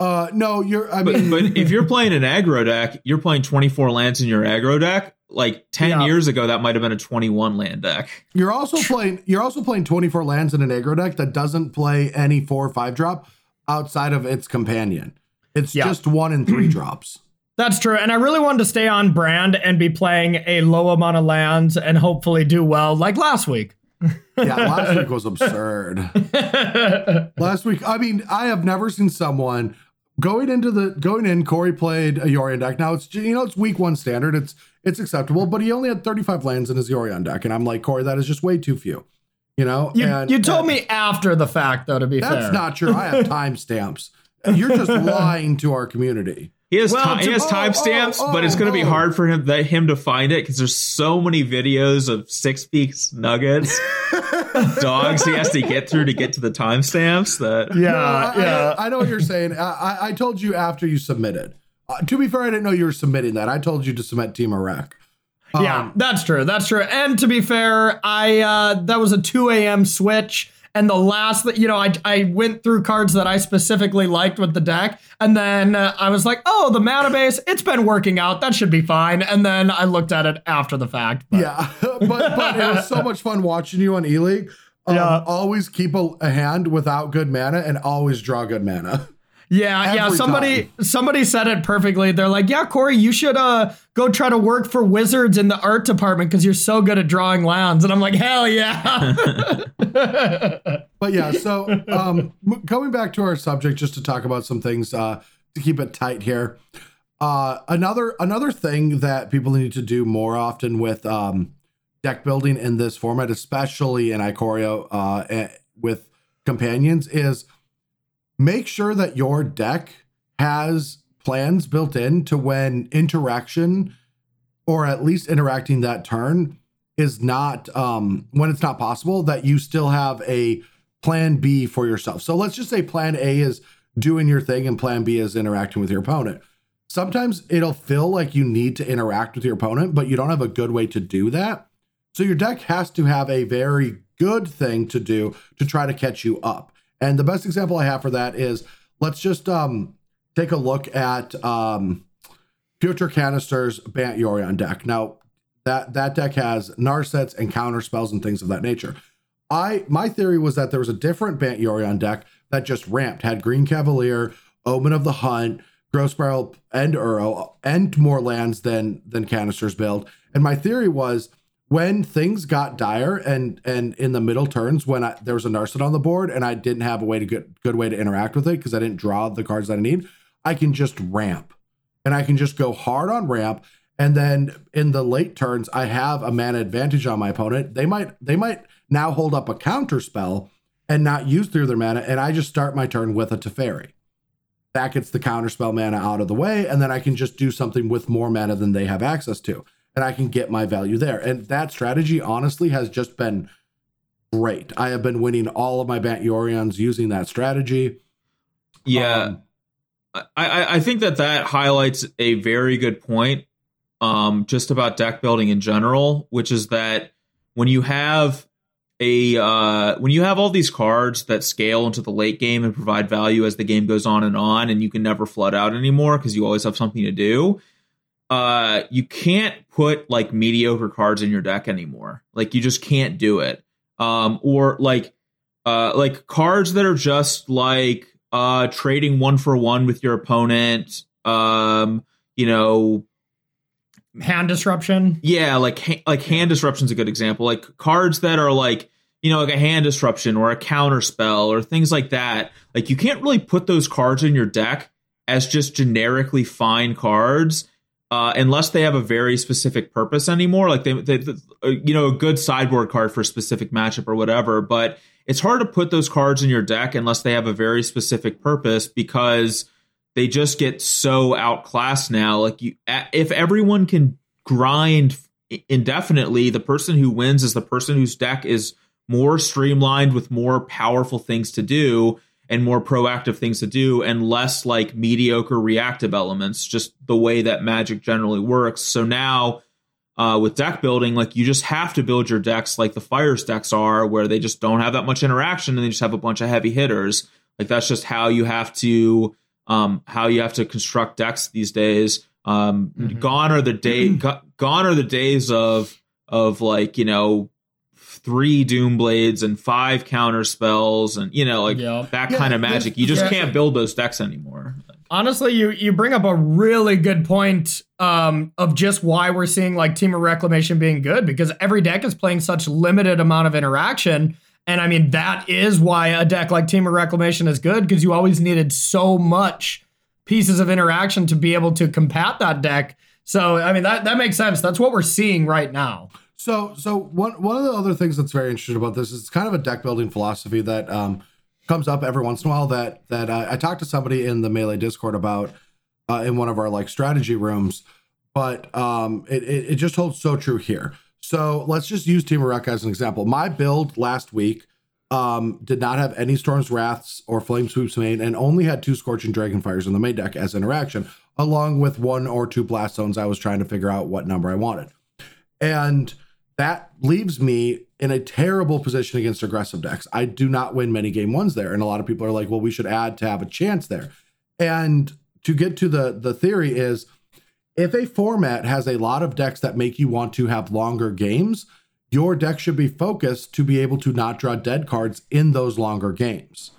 uh no, you're I but, mean but if you're playing an aggro deck you're playing 24 lands in your aggro deck like 10 Yeah. years ago that might have been a 21 land deck You're also playing. You're also playing 24 lands in an aggro deck that doesn't play any four or five drop outside of its companion. It's Yeah. just one and three drops. That's true. And I really wanted to stay on brand and be playing a low amount of lands and hopefully do well like last week. Yeah, last week was absurd. last week, I mean, I have never seen someone going into the going in. Corey played a Yorion deck. Now it's you know it's week one standard. It's it's acceptable, but he only had 35 lands in his Yorion deck, and I'm like Corey, that is just way too few. You know, You, and, you told and me after the fact, though. To be fair. that's fair, not true. I have timestamps. You're just lying to our community. He has Well, ti- he to- has oh, timestamps, oh, but it's oh, going to be oh. hard for him that him to find it because there's so many videos of six peaks nuggets dogs he has to get through to get to the timestamps. That Yeah, No, I, yeah. I, I know what you're saying. I, I, I told you after you submitted. Uh, to be fair, I didn't know you were submitting that. I told you to submit Temur Rec. yeah, Um, that's true. That's true. And to be fair, I uh, that was a 2 a.m. switch. And the last that you know, I I went through cards that I specifically liked with the deck, and then uh, I was like, oh, the mana base, it's been working out. That should be fine. And then I looked at it after the fact. But Yeah, but but it was so much fun watching you on E League. Um, Yeah. Always keep a, a hand without good mana and always draw good mana. Yeah, yeah. Somebody time. somebody said it perfectly. They're like, "Yeah, Corey, you should uh go try to work for Wizards in the art department because you're so good at drawing lands." And I'm like, "Hell yeah!" But yeah, so um, coming back to our subject, just to talk about some things uh, to keep it tight here. Uh, another another thing that people need to do more often with um, deck building in this format, especially in Ikoria uh, eh, with companions, is make sure that your deck has plans built in to when interaction or at least interacting that turn is not um when it's not possible that you still have a plan B for yourself. So let's just say plan A is doing your thing and plan B is interacting with your opponent. Sometimes it'll feel like you need to interact with your opponent, but you don't have a good way to do that. So your deck has to have a very good thing to do to try to catch you up. And the best example I have for that is let's just um take a look at um Future Kanister's Bant Yorion deck. Now, that that deck has Narsets and counter spells and things of that nature. I my theory was that there was a different Bant Yorion deck that just ramped, had Green Cavalier, Omen of the Hunt, Growth Spiral, and Uro, and more lands than than Kanister's build. And my theory was when things got dire and and in the middle turns when I, there was a Narset on the board and I didn't have a way to good good way to interact with it because I didn't draw the cards that I need, I can just ramp and I can just go hard on ramp. And then in the late turns, I have a mana advantage on my opponent. They might they might now hold up a counter spell and not use through their mana, and I just start my turn with a Teferi. That gets the counter spell mana out of the way, and then I can just do something with more mana than they have access to, and I can get my value there. And that strategy, honestly, has just been great. I have been winning all of my Bant Yorions using that strategy. yeah. Um, I, I I think that that highlights a very good point, um, just about deck building in general, which is that when you have a uh, when you have all these cards that scale into the late game and provide value as the game goes on and on, and you can never flood out anymore because you always have something to do. Uh, you can't put like mediocre cards in your deck anymore. Like you just can't do it. Um, or like uh, like cards that are just like uh trading one for one with your opponent um you know Hand disruption. yeah like ha- like hand disruption's a good example like cards that are like you know like a hand disruption or a counter spell or things like that like you can't really put those cards in your deck as just generically fine cards uh, unless they have a very specific purpose anymore like they, they, they uh, you know a good sideboard card for a specific matchup or whatever but it's hard to put those cards in your deck unless they have a very specific purpose because they just get so outclassed now. Like you if everyone can grind indefinitely the person who wins is the person whose deck is more streamlined with more powerful things to do and more proactive things to do and less like mediocre reactive elements just the way that magic generally works so now uh, with deck building, like you just have to build your decks like the fires decks are, where they just don't have that much interaction and they just have a bunch of heavy hitters. Like that's just how you have to um, how you have to construct decks these days. Um, Mhm. Gone are the day go- gone are the days of of like you know three doom blades and five counter spells and you know like Yeah. that Yeah, kind of magic. You just yeah. can't build those decks anymore. honestly, you you bring up a really good point um, of just why we're seeing like Temur Reclamation being good because every deck is playing such limited amount of interaction. And I mean, that is why a deck like Temur Reclamation is good because you always needed so much pieces of interaction to be able to combat that deck. So, I mean, that, that makes sense. That's what we're seeing right now. So, so one one of the other things that's very interesting about this is it's kind of a deck building philosophy that um, comes up every once in a while. That that uh, I talked to somebody in the melee Discord about uh, in one of our like strategy rooms, but um, it, it it just holds so true here. So let's just use Temur Rec as an example. My build last week um, did not have any Storm's Wraths or Flame Sweeps main, and only had two Scorching Dragonfires in the main deck as interaction, along with one or two Blast Zones. I was trying to figure out what number I wanted, and that leaves me in a terrible position against aggressive decks. I do not win many game ones there, and a lot of people are like, "Well, we should add to have a chance there." And to get to the the theory is if a format has a lot of decks that make you want to have longer games, your deck should be focused to be able to not draw dead cards in those longer games.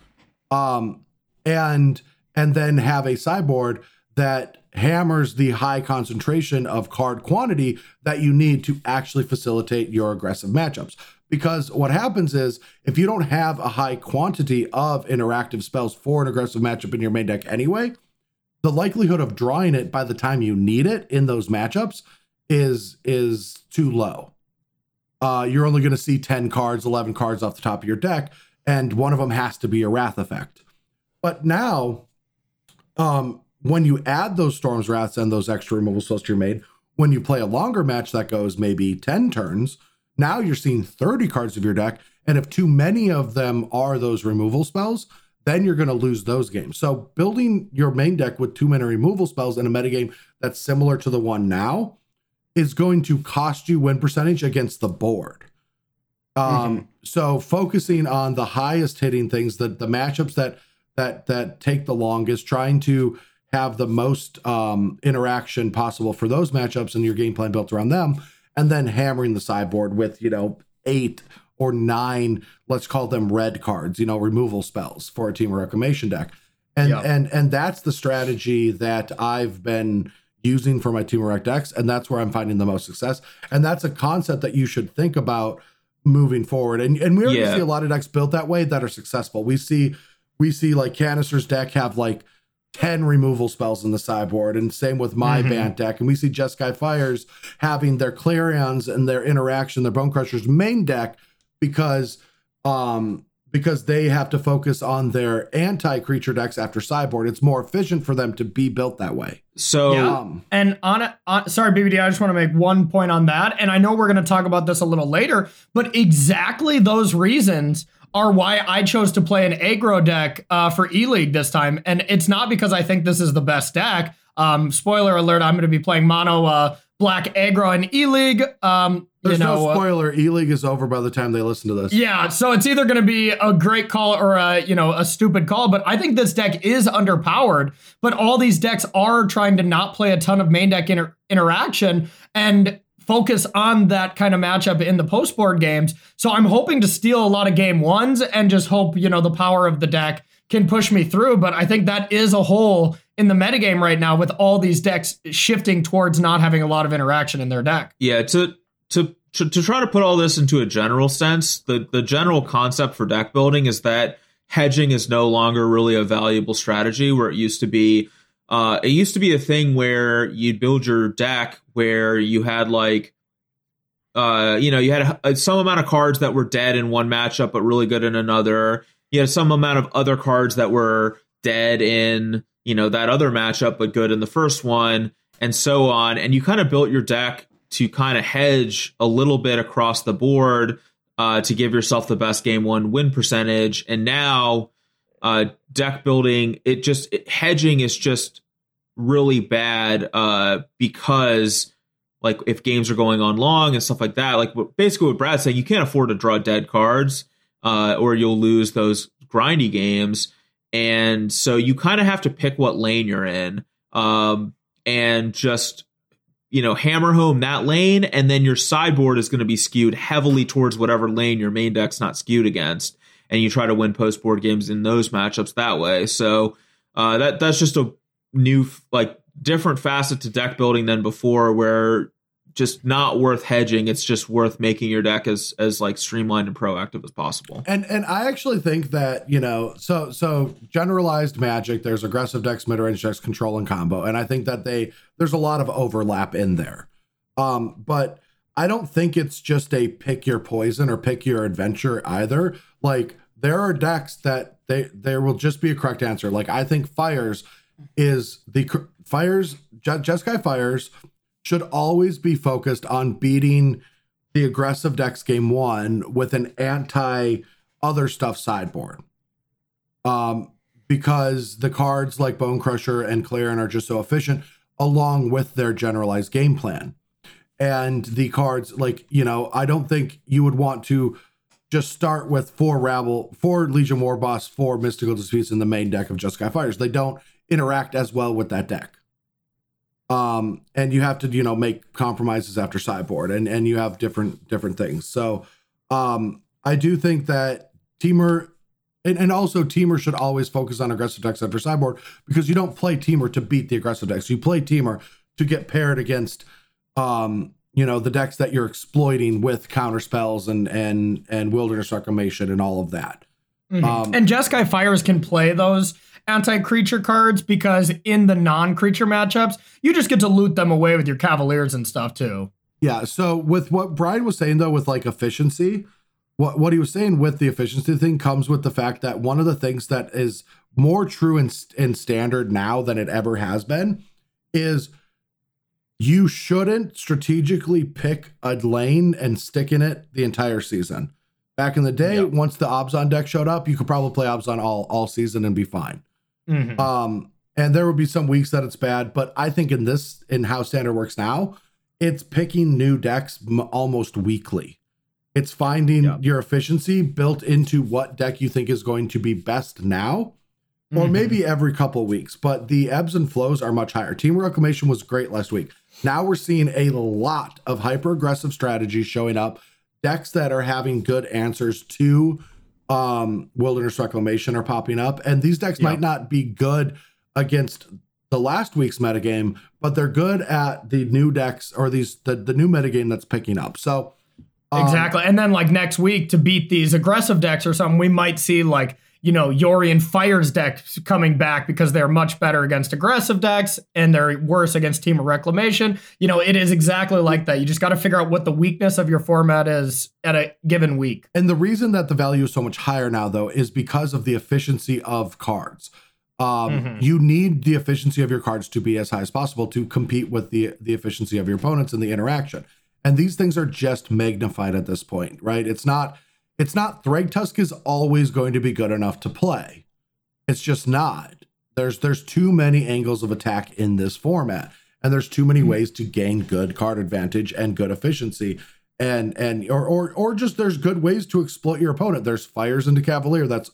Um, and and then have a sideboard that hammers the high concentration of card quantity that you need to actually facilitate your aggressive matchups. Because what happens is if you don't have a high quantity of interactive spells for an aggressive matchup in your main deck anyway, the likelihood of drawing it by the time you need it in those matchups is is too low. Uh, you're only going to see 10 cards, 11 cards off the top of your deck, and one of them has to be a Wrath effect. But now, um, when you add those Storm's Wraths and those extra removal spells to your main, when you play a longer match that goes maybe 10 turns, now you're seeing 30 cards of your deck. And if too many of them are those removal spells, then you're going to lose those games. So building your main deck with too many removal spells in a metagame that's similar to the one now is going to cost you win percentage against the board. Um, mm-hmm. so focusing on the highest hitting things, the the matchups that that that take the longest, trying to have the most um, interaction possible for those matchups and your game plan built around them, and then hammering the sideboard with you know eight or nine, let's call them red cards, you know, removal spells for a Temur Reclamation deck. And and and that's the strategy that I've been using for my Temur Rec decks, and that's where I'm finding the most success. And that's a concept that you should think about moving forward. And and we already yeah. see a lot of decks built that way that are successful. We see we see like Kanister's deck have like 10 removal spells in the sideboard, and same with my mm-hmm. Bant deck. And we see Jeskai Fires having their Clarions and their interaction, their Bone Crushers main deck because um because they have to focus on their anti-creature decks after sideboard. It's more efficient for them to be built that way. So, yeah. um, and on, it, on sorry, BBD, I just want to make one point on that. And I know we're going to talk about this a little later, but exactly those reasons are why I chose to play an aggro deck uh, for E League this time. And it's not because I think this is the best deck. Um, spoiler alert: I'm going to be playing mono uh, black aggro in E League. Um, there's you know, no uh, spoiler. Uh, E League is over by the time they listen to this. Yeah, so it's either going to be a great call or a you know a stupid call. But I think this deck is underpowered. But all these decks are trying to not play a ton of main deck inter- interaction and focus on that kind of matchup in the post board games. So I'm hoping to steal a lot of game ones and just hope you know the power of the deck can push me through. But I think that is a hole in the metagame right now with all these decks shifting towards not having a lot of interaction in their deck. Yeah, to to, to to try to put all this into a general sense, the the general concept for deck building is that hedging is no longer really a valuable strategy where it used to be. Uh, it used to be a thing where you'd build your deck where you had like uh, you know, you had a, some amount of cards that were dead in one matchup, but really good in another. You had some amount of other cards that were dead in, you know, that other matchup, but good in the first one, and so on. And you kind of built your deck to kind of hedge a little bit across the board uh, to give yourself the best game one win percentage. And now, uh, deck building, it just it, hedging is just really bad uh, because, like, if games are going on long and stuff like that, like basically what Brad's saying, you can't afford to draw dead cards uh, or you'll lose those grindy games. And so you kind of have to pick what lane you're in um, and just you know, hammer home that lane, and then your sideboard is going to be skewed heavily towards whatever lane your main deck's not skewed against, and you try to win post board games in those matchups that way. So uh, that that's just a new like different facet to deck building than before where just not worth hedging it's just worth making your deck as as like streamlined and proactive as possible And and I actually think that you know so so generalized magic. There's aggressive decks, mid range decks, control and combo, and I think that they there's a lot of overlap in there. Um, but I don't think it's just a pick your poison or pick your adventure either. Like there are decks that they there will just be a correct answer. Like I think fires is the fires Je- Jeskai fires should always be focused on beating the aggressive decks game one with an anti other stuff sideboard. Um, because the cards like Bonecrusher and Clarion are just so efficient, along with their generalized game plan. And the cards, like, you know, I don't think you would want to just start with four Rabble, four Legion Warboss, four Mystical Disputes in the main deck of Jeskai Fires. They don't interact as well with that deck. Um and you have to you know make compromises after sideboard and and you have different different things. So um i do think that Temur and, and also Temur should always focus on aggressive decks after sideboard because you don't play Temur to beat the aggressive decks. You play Temur to get paired against um you know the decks that you're exploiting with counter spells and and and wilderness reclamation and all of that. Mhm. Um, and Jeskai Fires can play those anti-creature cards because in the non-creature matchups, you just get to loot them away with your Cavaliers and stuff too. Yeah. So with what Brian was saying though, with like efficiency, what what he was saying with the efficiency thing comes with the fact that one of the things that is more true in in standard now than it ever has been is you shouldn't strategically pick a lane and stick in it the entire season. Back in the day, Yeah. once the Abzan deck showed up, you could probably play Abzan all all season and be fine. Mhm. Um, and there would be some weeks that it's bad, but I think in this, in how standard works now, it's picking new decks m- almost weekly. It's finding Yeah. your efficiency built into what deck you think is going to be best now, or Mhm. maybe every couple weeks. But the ebbs and flows are much higher. Temur Reclamation was great last week. Now we're seeing a lot of hyper aggressive strategies showing up, decks that are having good answers to um wilderness reclamation are popping up and these decks Yeah. might not be good against the last week's metagame but they're good at the new decks or these the, the new metagame that's picking up so um, Exactly. And then like next week to beat these aggressive decks or something, we might see like, you know, Yorion Fire's deck coming back because they're much better against aggressive decks and they're worse against Temur Reclamation. You know, it is exactly like that. You just got to figure out what the weakness of your format is at a given week. and the reason that the value is so much higher now though is because of the efficiency of cards um Mhm. you need the efficiency of your cards to be as high as possible to compete with the the efficiency of your opponents and the interaction and these things are just magnified at this point right it's not it's not Thragtusk is always going to be good enough to play. It's just not. There's there's too many angles of attack in this format and there's too many hmm. ways to gain good card advantage and good efficiency and and or or or just there's good ways to exploit your opponent. There's fires into cavalier. That's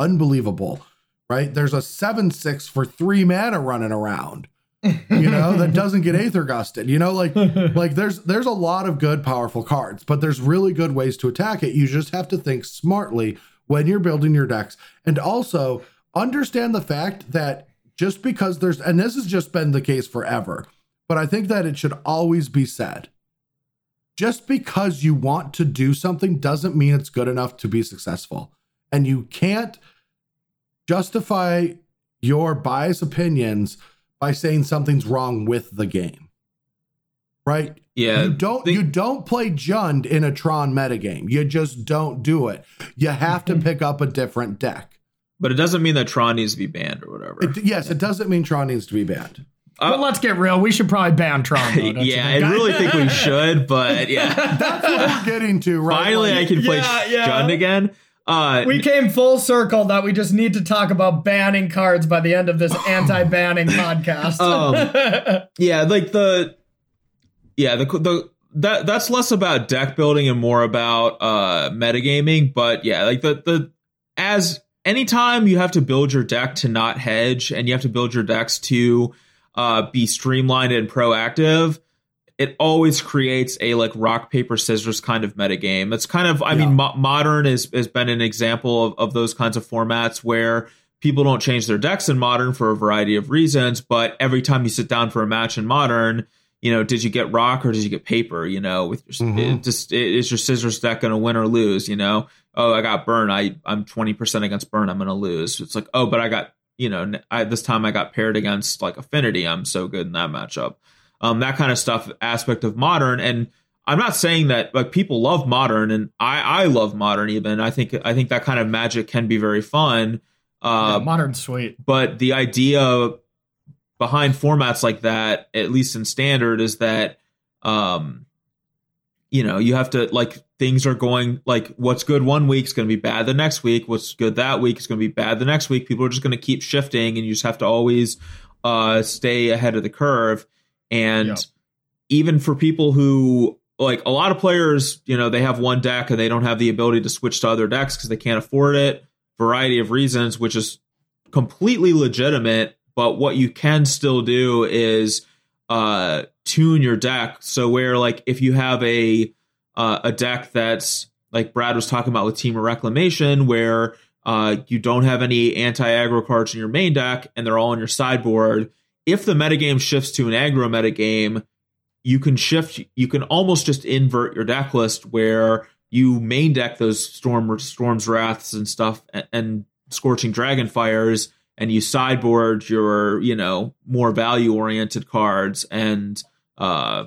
unbelievable right? There's a 7-6 for 3 mana running around you know that doesn't get aether gusted you know like like there's there's a lot of good powerful cards but there's really good ways to attack it. You just have to think smartly when you're building your decks. And also understand the fact that just because there's and this has just been the case forever but i think that it should always be said just because you want to do something doesn't mean it's good enough to be successful. And you can't justify your biased opinions by saying something's wrong with the game. Right? Yeah, you don't the- you don't play Jund in a Tron metagame. You just don't do it. You have to mm-hmm. pick up a different deck. but it doesn't mean that Tron needs to be banned or whatever. It, yes, it doesn't mean Tron needs to be banned. Uh, but let's get real. We should probably ban Tron. though, don't yeah, think, I really think we should, but yeah. That's what we're getting to, right? Finally, Like, I can play Yeah, yeah. Jund again. Uh, We came full circle that we just need to talk about banning cards by the end of this anti-banning podcast. Um, yeah, like the yeah the the that that's less about deck building and more about uh metagaming. But yeah, like the the as anytime you have to build your deck to not hedge and you have to build your decks to uh be streamlined and proactive. It always creates a like rock paper scissors kind of metagame. It's kind of I Yeah. mean mo- modern is has been an example of, of those kinds of formats where people don't change their decks in modern for a variety of reasons, but every time you sit down for a match in modern, you know, did you get rock or did you get paper? You know, with your, mm-hmm. it just it, is your scissors deck going to win or lose? You know, oh, I got burn. I I'm twenty percent against burn. I'm going to lose. It's like, oh, but I got you know, I, this time I got paired against like affinity. I'm so good in that matchup. Um, that kind of stuff aspect of modern and. I'm not saying that like people love modern and I I love modern even. I think I think that kind of magic can be very fun. Uh, yeah, modern sweet. But the idea behind formats like that, at least in standard, is that um, you know, you have to like things are going like what's good one week is going to be bad the next week. What's good that week is going to be bad the next week. People are just going to keep shifting, and you just have to always uh, stay ahead of the curve. And yeah. even for people who like a lot of players, you know, they have one deck and they don't have the ability to switch to other decks because they can't afford it variety of reasons, which is completely legitimate. But what you can still do is uh, tune your deck. So where like if you have a uh, a deck that's like Brad was talking about with Temur Reclamation, where uh, you don't have any anti aggro cards in your main deck and they're all on your sideboard. If the metagame shifts to an aggro metagame, you can shift. You can almost just invert your deck list where you main deck those storm storms wraths and stuff and, and scorching dragon fires and you sideboard your you know more value oriented cards and uh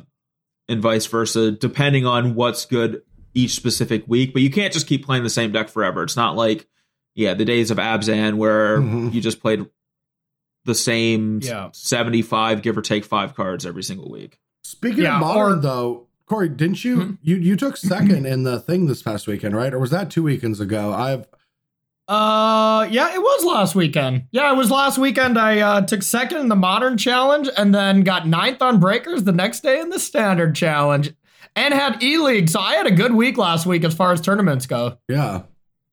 and vice versa depending on what's good each specific week but you can't just keep playing the same deck forever it's not like yeah the days of abzan where mm-hmm. you just played the same yeah. 75 give or take five cards every single week speaking yeah, of modern or, though Corey, didn't you hmm you you took second in the thing this past weekend, right? Or was that two weekends ago? I've uh yeah, it was last weekend. Yeah, it was last weekend. I uh, took second in the modern challenge and then got ninth on breakers the next day in the standard challenge. And had E League. So I had a good week last week as far as tournaments go. Yeah.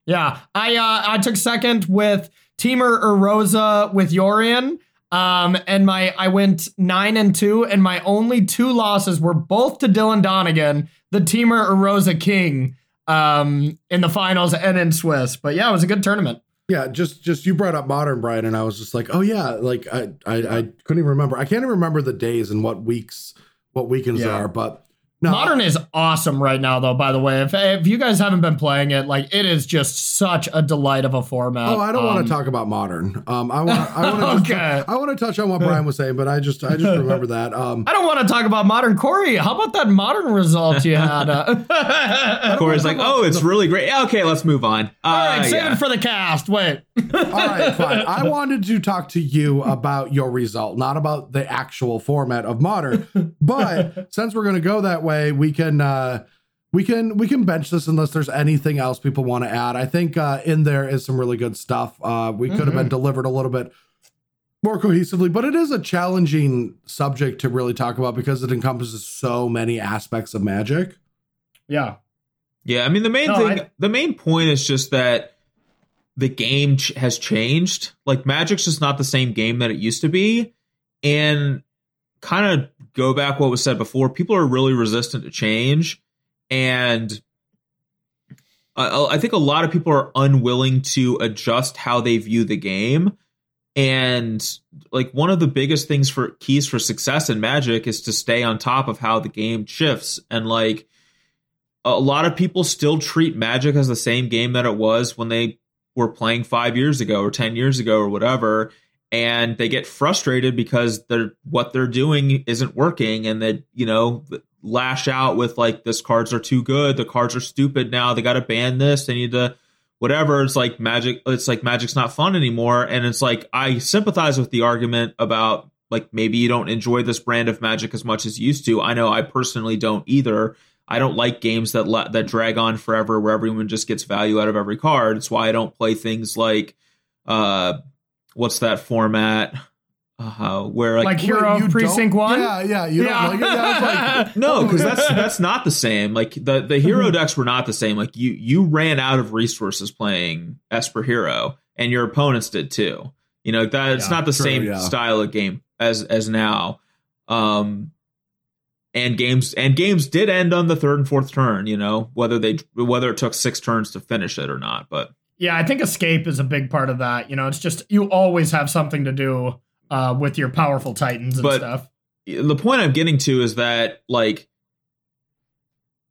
Yeah. I uh I took second with Temur Urza with Yorion. Um, and my I went nine and two, and my only two losses were both to Dylan Donegan, the Temur Urza King, um, in the finals and in Swiss. But yeah, it was a good tournament. Yeah, just just you brought up modern, Brian, and I was just like, oh yeah, like I I, I couldn't even remember. I can't even remember the days and what weeks, what weekends yeah. are, but no, Modern is awesome right now, though. By the way, if if you guys haven't been playing it, like it is just such a delight of a format. Oh, I don't um, want to talk about Modern. Um, I want I want to okay. I want to touch on what Brian was saying, but I just I just remember that. Um, I don't want to talk about Modern. Corey, how about that Modern result you had? Uh, Corey's like, oh, it's really great. Okay, let's move on. Uh, All right, save yeah. it for the cast. Wait. All right, fine. I wanted to talk to you about your result, not about the actual format of Modern. But since we're going to go that way, we can uh we can we can bench this unless there's anything else people want to add. I think uh in there is some really good stuff. Uh we could have mm-hmm. been delivered a little bit more cohesively, but it is a challenging subject to really talk about because it encompasses so many aspects of magic. Yeah. Yeah, I mean the main no, thing I, the main point is just that the game ch- has changed. Like Magic's just not the same game that it used to be. And kind of go back what was said before, people are really resistant to change, and I, I think a lot of people are unwilling to adjust how they view the game. And like one of the biggest things for keys for success in Magic is to stay on top of how the game shifts. And like a lot of people still treat Magic as the same game that it was when they were playing five years ago or 10 years ago or whatever and they get frustrated because they're what they're doing isn't working and they you know lash out with like this cards are too good the cards are stupid now they got to ban this they need to whatever it's like magic it's like magic's not fun anymore and it's like i sympathize with the argument about like maybe you don't enjoy this brand of magic as much as you used to i know i personally don't either i don't like games that le- that drag on forever where everyone just gets value out of every card it's why i don't play things like uh what's that format? Uh, where like, like Hero Wait, Precinct One? Yeah, yeah, you yeah. don't like it. Yeah, like, no, because that's that's not the same. Like the the hero mm-hmm. decks were not the same. Like you you ran out of resources playing Esper Hero, and your opponents did too. You know that it's yeah, not the true, same yeah. style of game as as now. Um, and games and games did end on the third and fourth turn. You know whether they whether it took six turns to finish it or not, but Yeah, I think escape is a big part of that. You know, it's just you always have something to do uh, with your powerful titans and But- stuff. the point I'm getting to is that like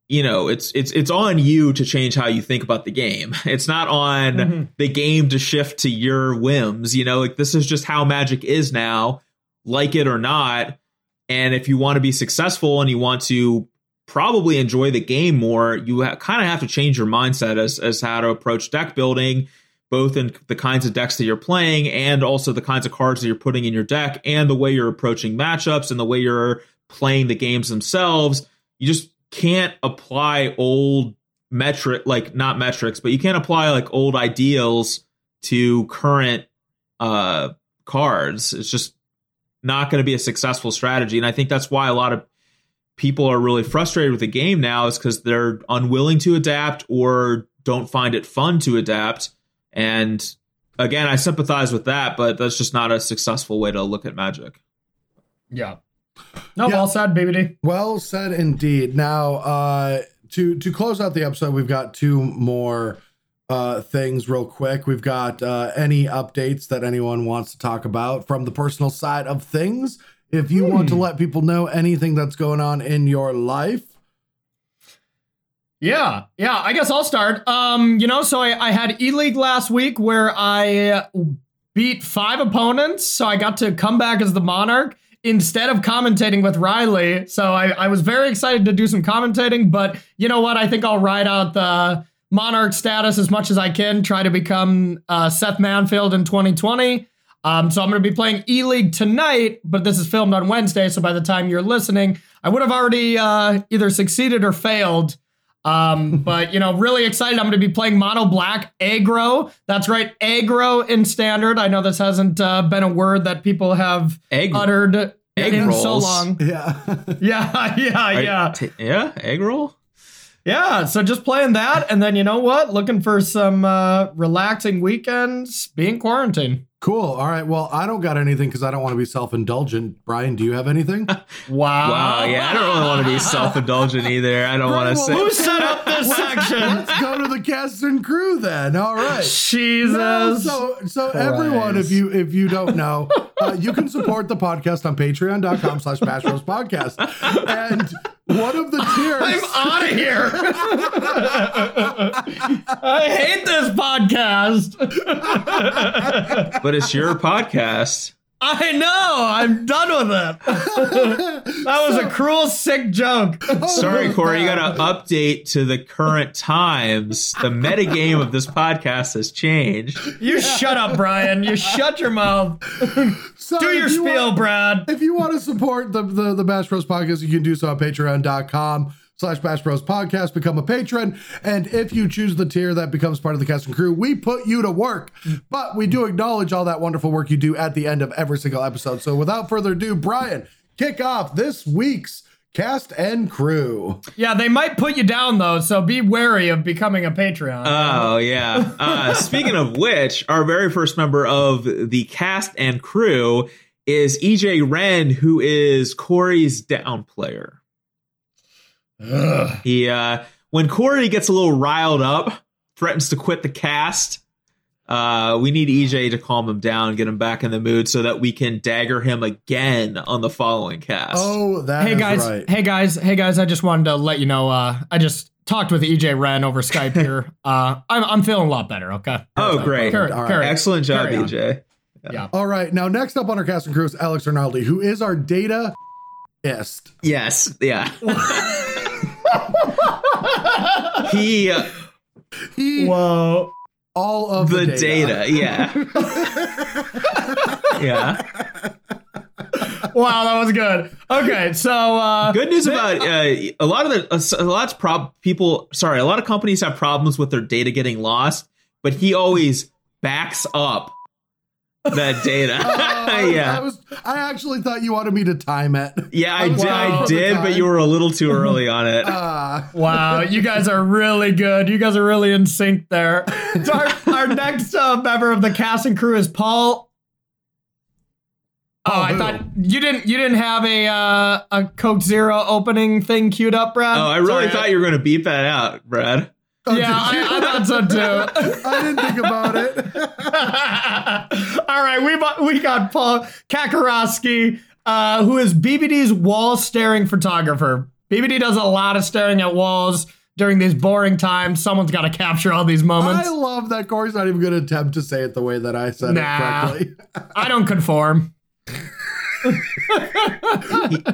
you know it's it's it's on you to change how you think about the game. It's not on Mhm. the game to shift to your whims. You know, like this is just how Magic is now, like it or not. And if you want to be successful and you want to probably enjoy the game more, you ha- kind of have to change your mindset as as how to approach deck building, both in the kinds of decks that you're playing and also the kinds of cards that you're putting in your deck and the way you're approaching matchups and the way you're playing the games themselves. You just can't apply old metric like not metrics, but you can't apply like old ideals to current uh cards. It's just not going to be a successful strategy and I think that's why a lot of people are really frustrated with the game now is cuz they're unwilling to adapt or don't find it fun to adapt and again, I sympathize with that, but that's just not a successful way to look at Magic. Yeah. No, Yeah. well said, BBD. Well said indeed. Now, uh, to to close out the episode, we've got two more uh, things real quick. We've got uh, any updates that anyone wants to talk about from the personal side of things. If you want to let people know anything that's going on in your life, Yeah, yeah. I guess I'll start. Um, you know, so I, I had E League last week where I beat five opponents, so I got to come back as the Monarch instead of commentating with Riley. So I, I was very excited to do some commentating, but you know what? I think I'll ride out the Monarch status as much as I can, try to become uh, Seth Manfield in 2020. Um, so I'm going to be playing E League tonight, but this is filmed on Wednesday, so by the time you're listening, I would have already uh, either succeeded or failed. Um, but you know, really excited. I'm going to be playing Mono Black Aggro. That's right, aggro in standard. I know this hasn't uh, been a word that people have Egg, uttered egg in so long. yeah, Yeah, yeah, Are- yeah. t- yeah, egg roll. Yeah, so just playing that, and then you know what? Looking for some uh, relaxing weekends, being quarantined. cool. All right. Well, I don't got anything because I don't want to be self indulgent. Brian, do you have anything? Wow. Wow, yeah, I don't really want to be self-indulgent either. I don't want to well, say. Who set up? Let's go to the cast and crew then. All right. Jesus. No, so so everyone, if you if you don't know, uh, you can support the podcast on patreon.com slash Bash podcast. And one of the tiers I'm out of here. I hate this podcast. but it's your podcast. I know. I'm done with it. That was a cruel, sick joke. Sorry, oh, Corey, you got to update to the current times. The metagame of this podcast has changed. You shut up, Brian. You shut your mouth. So Do your you spiel, want- Brad. if you want to support the, the the Bash Bros podcast, you can do so on patreon.com slash Bash Bros podcast, become a patron. And if you choose the tier that becomes part of the cast and crew, we put you to work. But we do acknowledge all that wonderful work you do at the end of every single episode. So without further ado, Brian, kick off this week's cast and crew. Yeah, they might put you down though, so be wary of becoming a Patreon. Oh yeah. Uh, speaking of which, our very first member of the cast and crew is EJ Ren, who is Corey's down player. Ugh. He uh, when Corey gets a little riled up, threatens to quit the cast. Uh, we need EJ to calm him down, get him back in the mood, so that we can dagger him again on the following cast. Oh, that Hey guys, right. hey guys, hey guys! I just wanted to let you know. Uh, I just talked with EJ Ren over Skype here. Uh, I'm I'm feeling a lot better. Okay. Oh, great! Carry- All right. carry- Excellent job, carry. EJ. Yeah. All right, now next up on our cast and crew is Alex Arnaldi, who is our data ist. Yes, yeah. he uh, He Whoa. all of the, the, data. yeah, yeah. Wow, that was good. Okay, so uh, Good news about uh, a lot of the a lot's prob people. Sorry, a lot of companies have problems with their data getting lost, but he always backs up that data. Uh, I yeah, was. I actually thought you wanted me to time it. yeah, I I did. I did, but you were a little too early on it. Uh, Wow, you guys are really good. You guys are really in sync there. So our, our next uh, member of the cast and crew is Paul. Oh, Paul I who? thought you didn't. You didn't have a uh, a Coke Zero opening thing queued up, Brad. oh, I really Sorry, thought you were going to beep that out, Brad. Yeah, I, I thought so too. I didn't think about it. All right, we bu- we got Paul Kakarowski, uh, who is BBD's wall staring photographer. BBD does a lot of staring at walls during these boring times. Someone's got to capture all these moments. I love that Corey's not even going to attempt to say it the way that I said Nah. it correctly. I don't conform.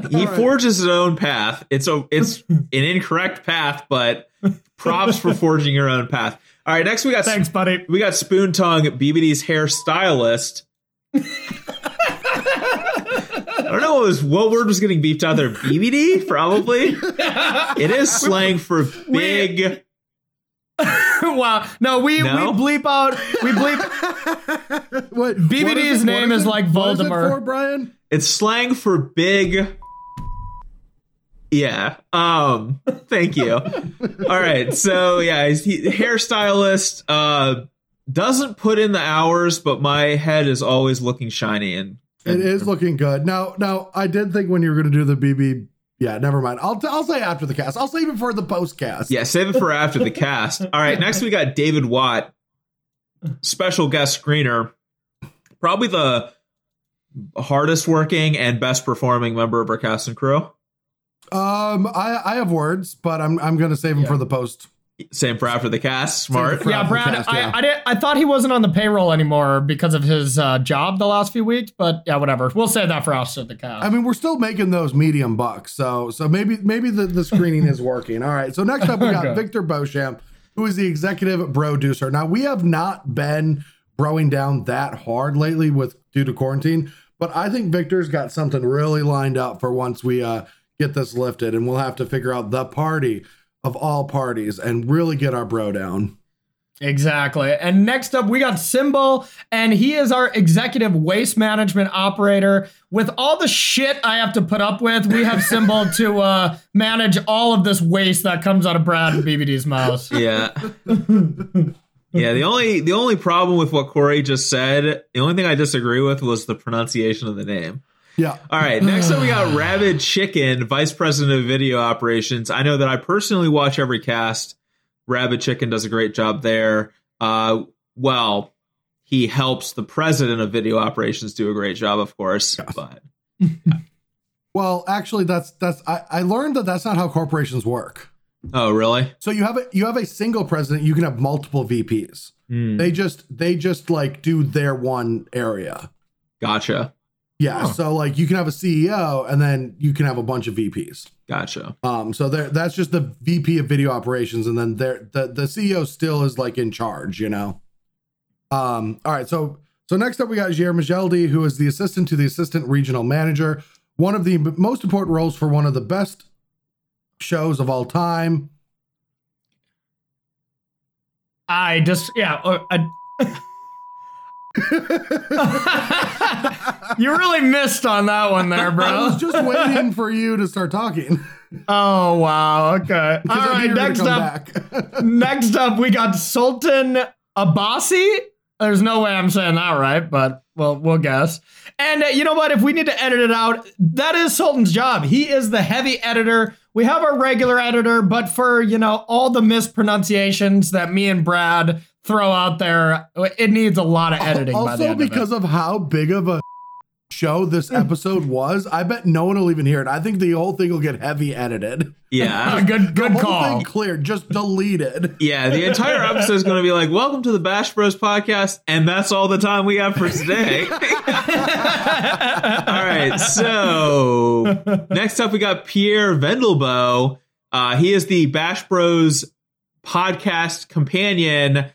He forges his own path. It's a it's an incorrect path, but props for forging your own path. All right, next we got Thanks, buddy. we got Spoon Tongue, BBD's hairstylist. I don't know what, was, what word was getting beeped out there. BBD, probably. It is slang for big. wow. No, we No? we bleep out. We bleep. what, BBD's what is it- name what is it- like what is it Voldemort. for, Brian? It's slang for big. Yeah. Um. Thank you. All right. So yeah, he's he, hairstylist. Uh, doesn't put in the hours, but my head is always looking shiny and. It is looking good. Now, now I did think when you were going to do the BB. Yeah, never mind. I'll I'll say after the cast. I'll save it for the post cast. Yeah, save it for after the cast. All right, next we got David Watt, special guest screener, probably the hardest working and best performing member of our cast and crew. Um, I I have words, but I'm I'm going to save them for the post. Same for after the cast. Smart. for- Yeah, Brad. cast, yeah. I I, did, I thought he wasn't on the payroll anymore because of his uh, job the last few weeks, but yeah, whatever. We'll save that for after the cast. I mean, we're still making those medium bucks, so so maybe maybe the, the screening is working. All right. So next up we got Okay. Victor Beauchamp, who is the executive producer. Now we have not been broing down that hard lately with due to quarantine, but I think Victor's got something really lined up for once we uh get this lifted, and we'll have to figure out the party of all parties and really get our bro down. Exactly. And next up, we got Symbol, and he is our executive waste management operator. With all the shit I have to put up with, we have Symbol to uh, manage all of this waste that comes out of Brad and BBD's mouth. Yeah. yeah, the only the only problem with what Corey just said, the only thing I disagree with was the pronunciation of the name. Yeah. All right, next up we got Rabid Chicken, Vice President of Video Operations. I know that I personally watch every cast. Rabid Chicken does a great job there. Uh, well, he helps the president of video operations do a great job, of course. But Well, actually, that's that's I, I learned that that's not how corporations work. oh, really? So you have a you have a single president. You can have multiple VPs. Hmm, They just they just like do their one area. gotcha, Yeah. Huh. So like you can have a CEO and then you can have a bunch of VPs. gotcha. Um. So there that's just the VP of video operations, and then there the the CEO still is like in charge. You know. Um. All right. So so next up we got Jair Majeldi, who is the assistant to the assistant regional manager. One of the most important roles for one of the best shows of all time. I just, yeah. uh, I, you really missed on that one there, bro. I was just waiting for you to start talking. Oh, wow. Okay. All right. you were gonna Next up. Next up, we got Sultan Abbasi. There's no way I'm saying that right, but well, we'll guess. And uh, you know what? If we need to edit it out, that is Sultan's job. He is the heavy editor. We have our regular editor, but for you know all the mispronunciations that me and Brad throw out there, it needs a lot of editing. by the also, end of it. because of, how big of a show this episode was, I bet no one will even hear it. I think the whole thing will get heavy edited. Yeah, good, The good whole call. thing cleared, just deleted. yeah. The entire episode is going to be like, "Welcome to the Bash Bros podcast," and that's all the time we have for today. all right. So next up, we got Pierre Vendelbo. Uh, he is the Bash Bros podcast companion.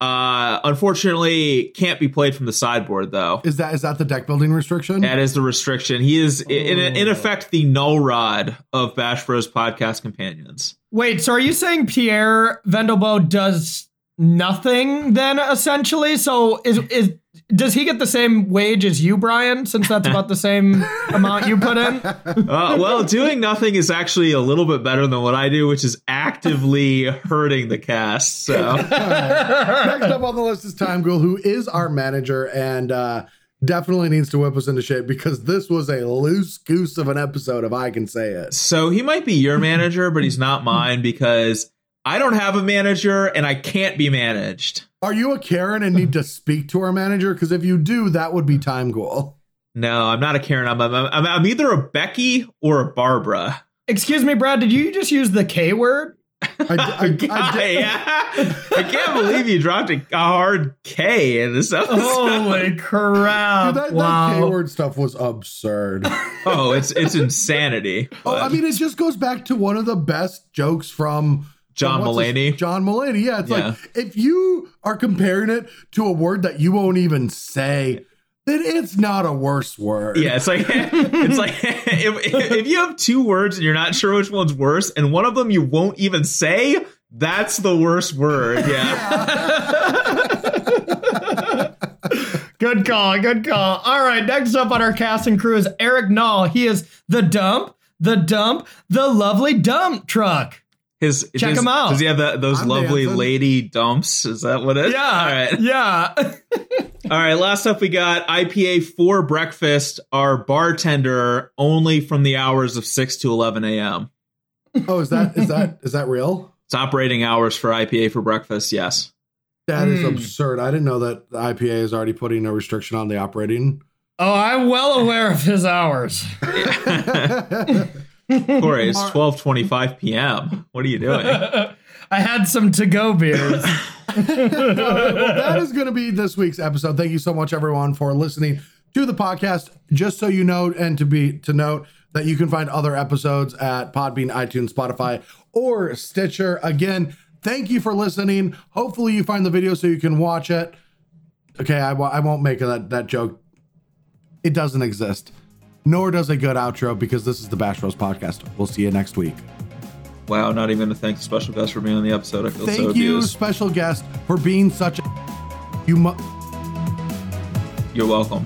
Uh, unfortunately, can't be played from the sideboard though. Is that is that the deck building restriction? That is the restriction. He is in, in effect the null rod of Bash Bros podcast companions. Wait, so are you saying Pierre Vendelbo does nothing then essentially? So is is does he get the same wage as you, Brian, since that's about the same amount you put in? Uh, well, doing nothing is actually a little bit better than what I do, which is actively hurting the cast. So Next up on the list is Time Ghoul, who is our manager and uh, definitely needs to whip us into shape because this was a loose goose of an episode, if I can say it. So he might be your manager, but he's not mine because I don't have a manager and I can't be managed. Are you a Karen and need to speak to our manager? Because if you do, that would be Time Ghoul. No, I'm not a Karen. I'm, I'm, I'm, I'm either a Becky or a Barbara. Excuse me, Brad. Did you just use the K word? I, I, I, I, yeah. I can't believe you dropped a hard K in this episode. Holy crap! Dude, that, wow. that K word stuff was absurd. oh, it's it's insanity. oh, I mean, it just goes back to one of the best jokes from John Mulaney. John Mulaney. Yeah, it's Yeah. like if you are comparing it to a word that you won't even say, then it's not a worse word. Yeah, it's like it's like if, if you have two words and you're not sure which one's worse, and one of them you won't even say, that's the worst word. Yeah. Good call. Good call. All right. Next up on our cast and crew is Eric Knoll. He is the dump, the dump, the lovely dump truck. His Check his- him out. Does he have the, those I'm lovely dancing. lady dumps? Is that what it is? Yeah. All right. Yeah. All right. Last up, we got IPA for breakfast. Our bartender only from the hours of six to eleven a.m. Oh, is that is that is that real? It's operating hours for IPA for breakfast. Yes. That is Hmm. absurd. I didn't know that the IPA is already putting a restriction on the operating. oh, I'm well aware of his hours. Corey, it's twelve twenty-five p.m. What are you doing? I had some to go beers. well, that is going to be this week's episode. Thank you so much, everyone, for listening to the podcast. Just so you know, and to be to note that you can find other episodes at Podbean, iTunes, Spotify, or Stitcher. Again, thank you for listening. Hopefully, you find the video so you can watch it. Okay, I, I won't make that that joke. It doesn't exist. Nor does a good outro because this is the Bash Bros podcast. We'll see you next week. Wow, not even to thank the special guest for being on the episode. I feel Thank so you, abused. special guest, for being such a. You mu- You're welcome.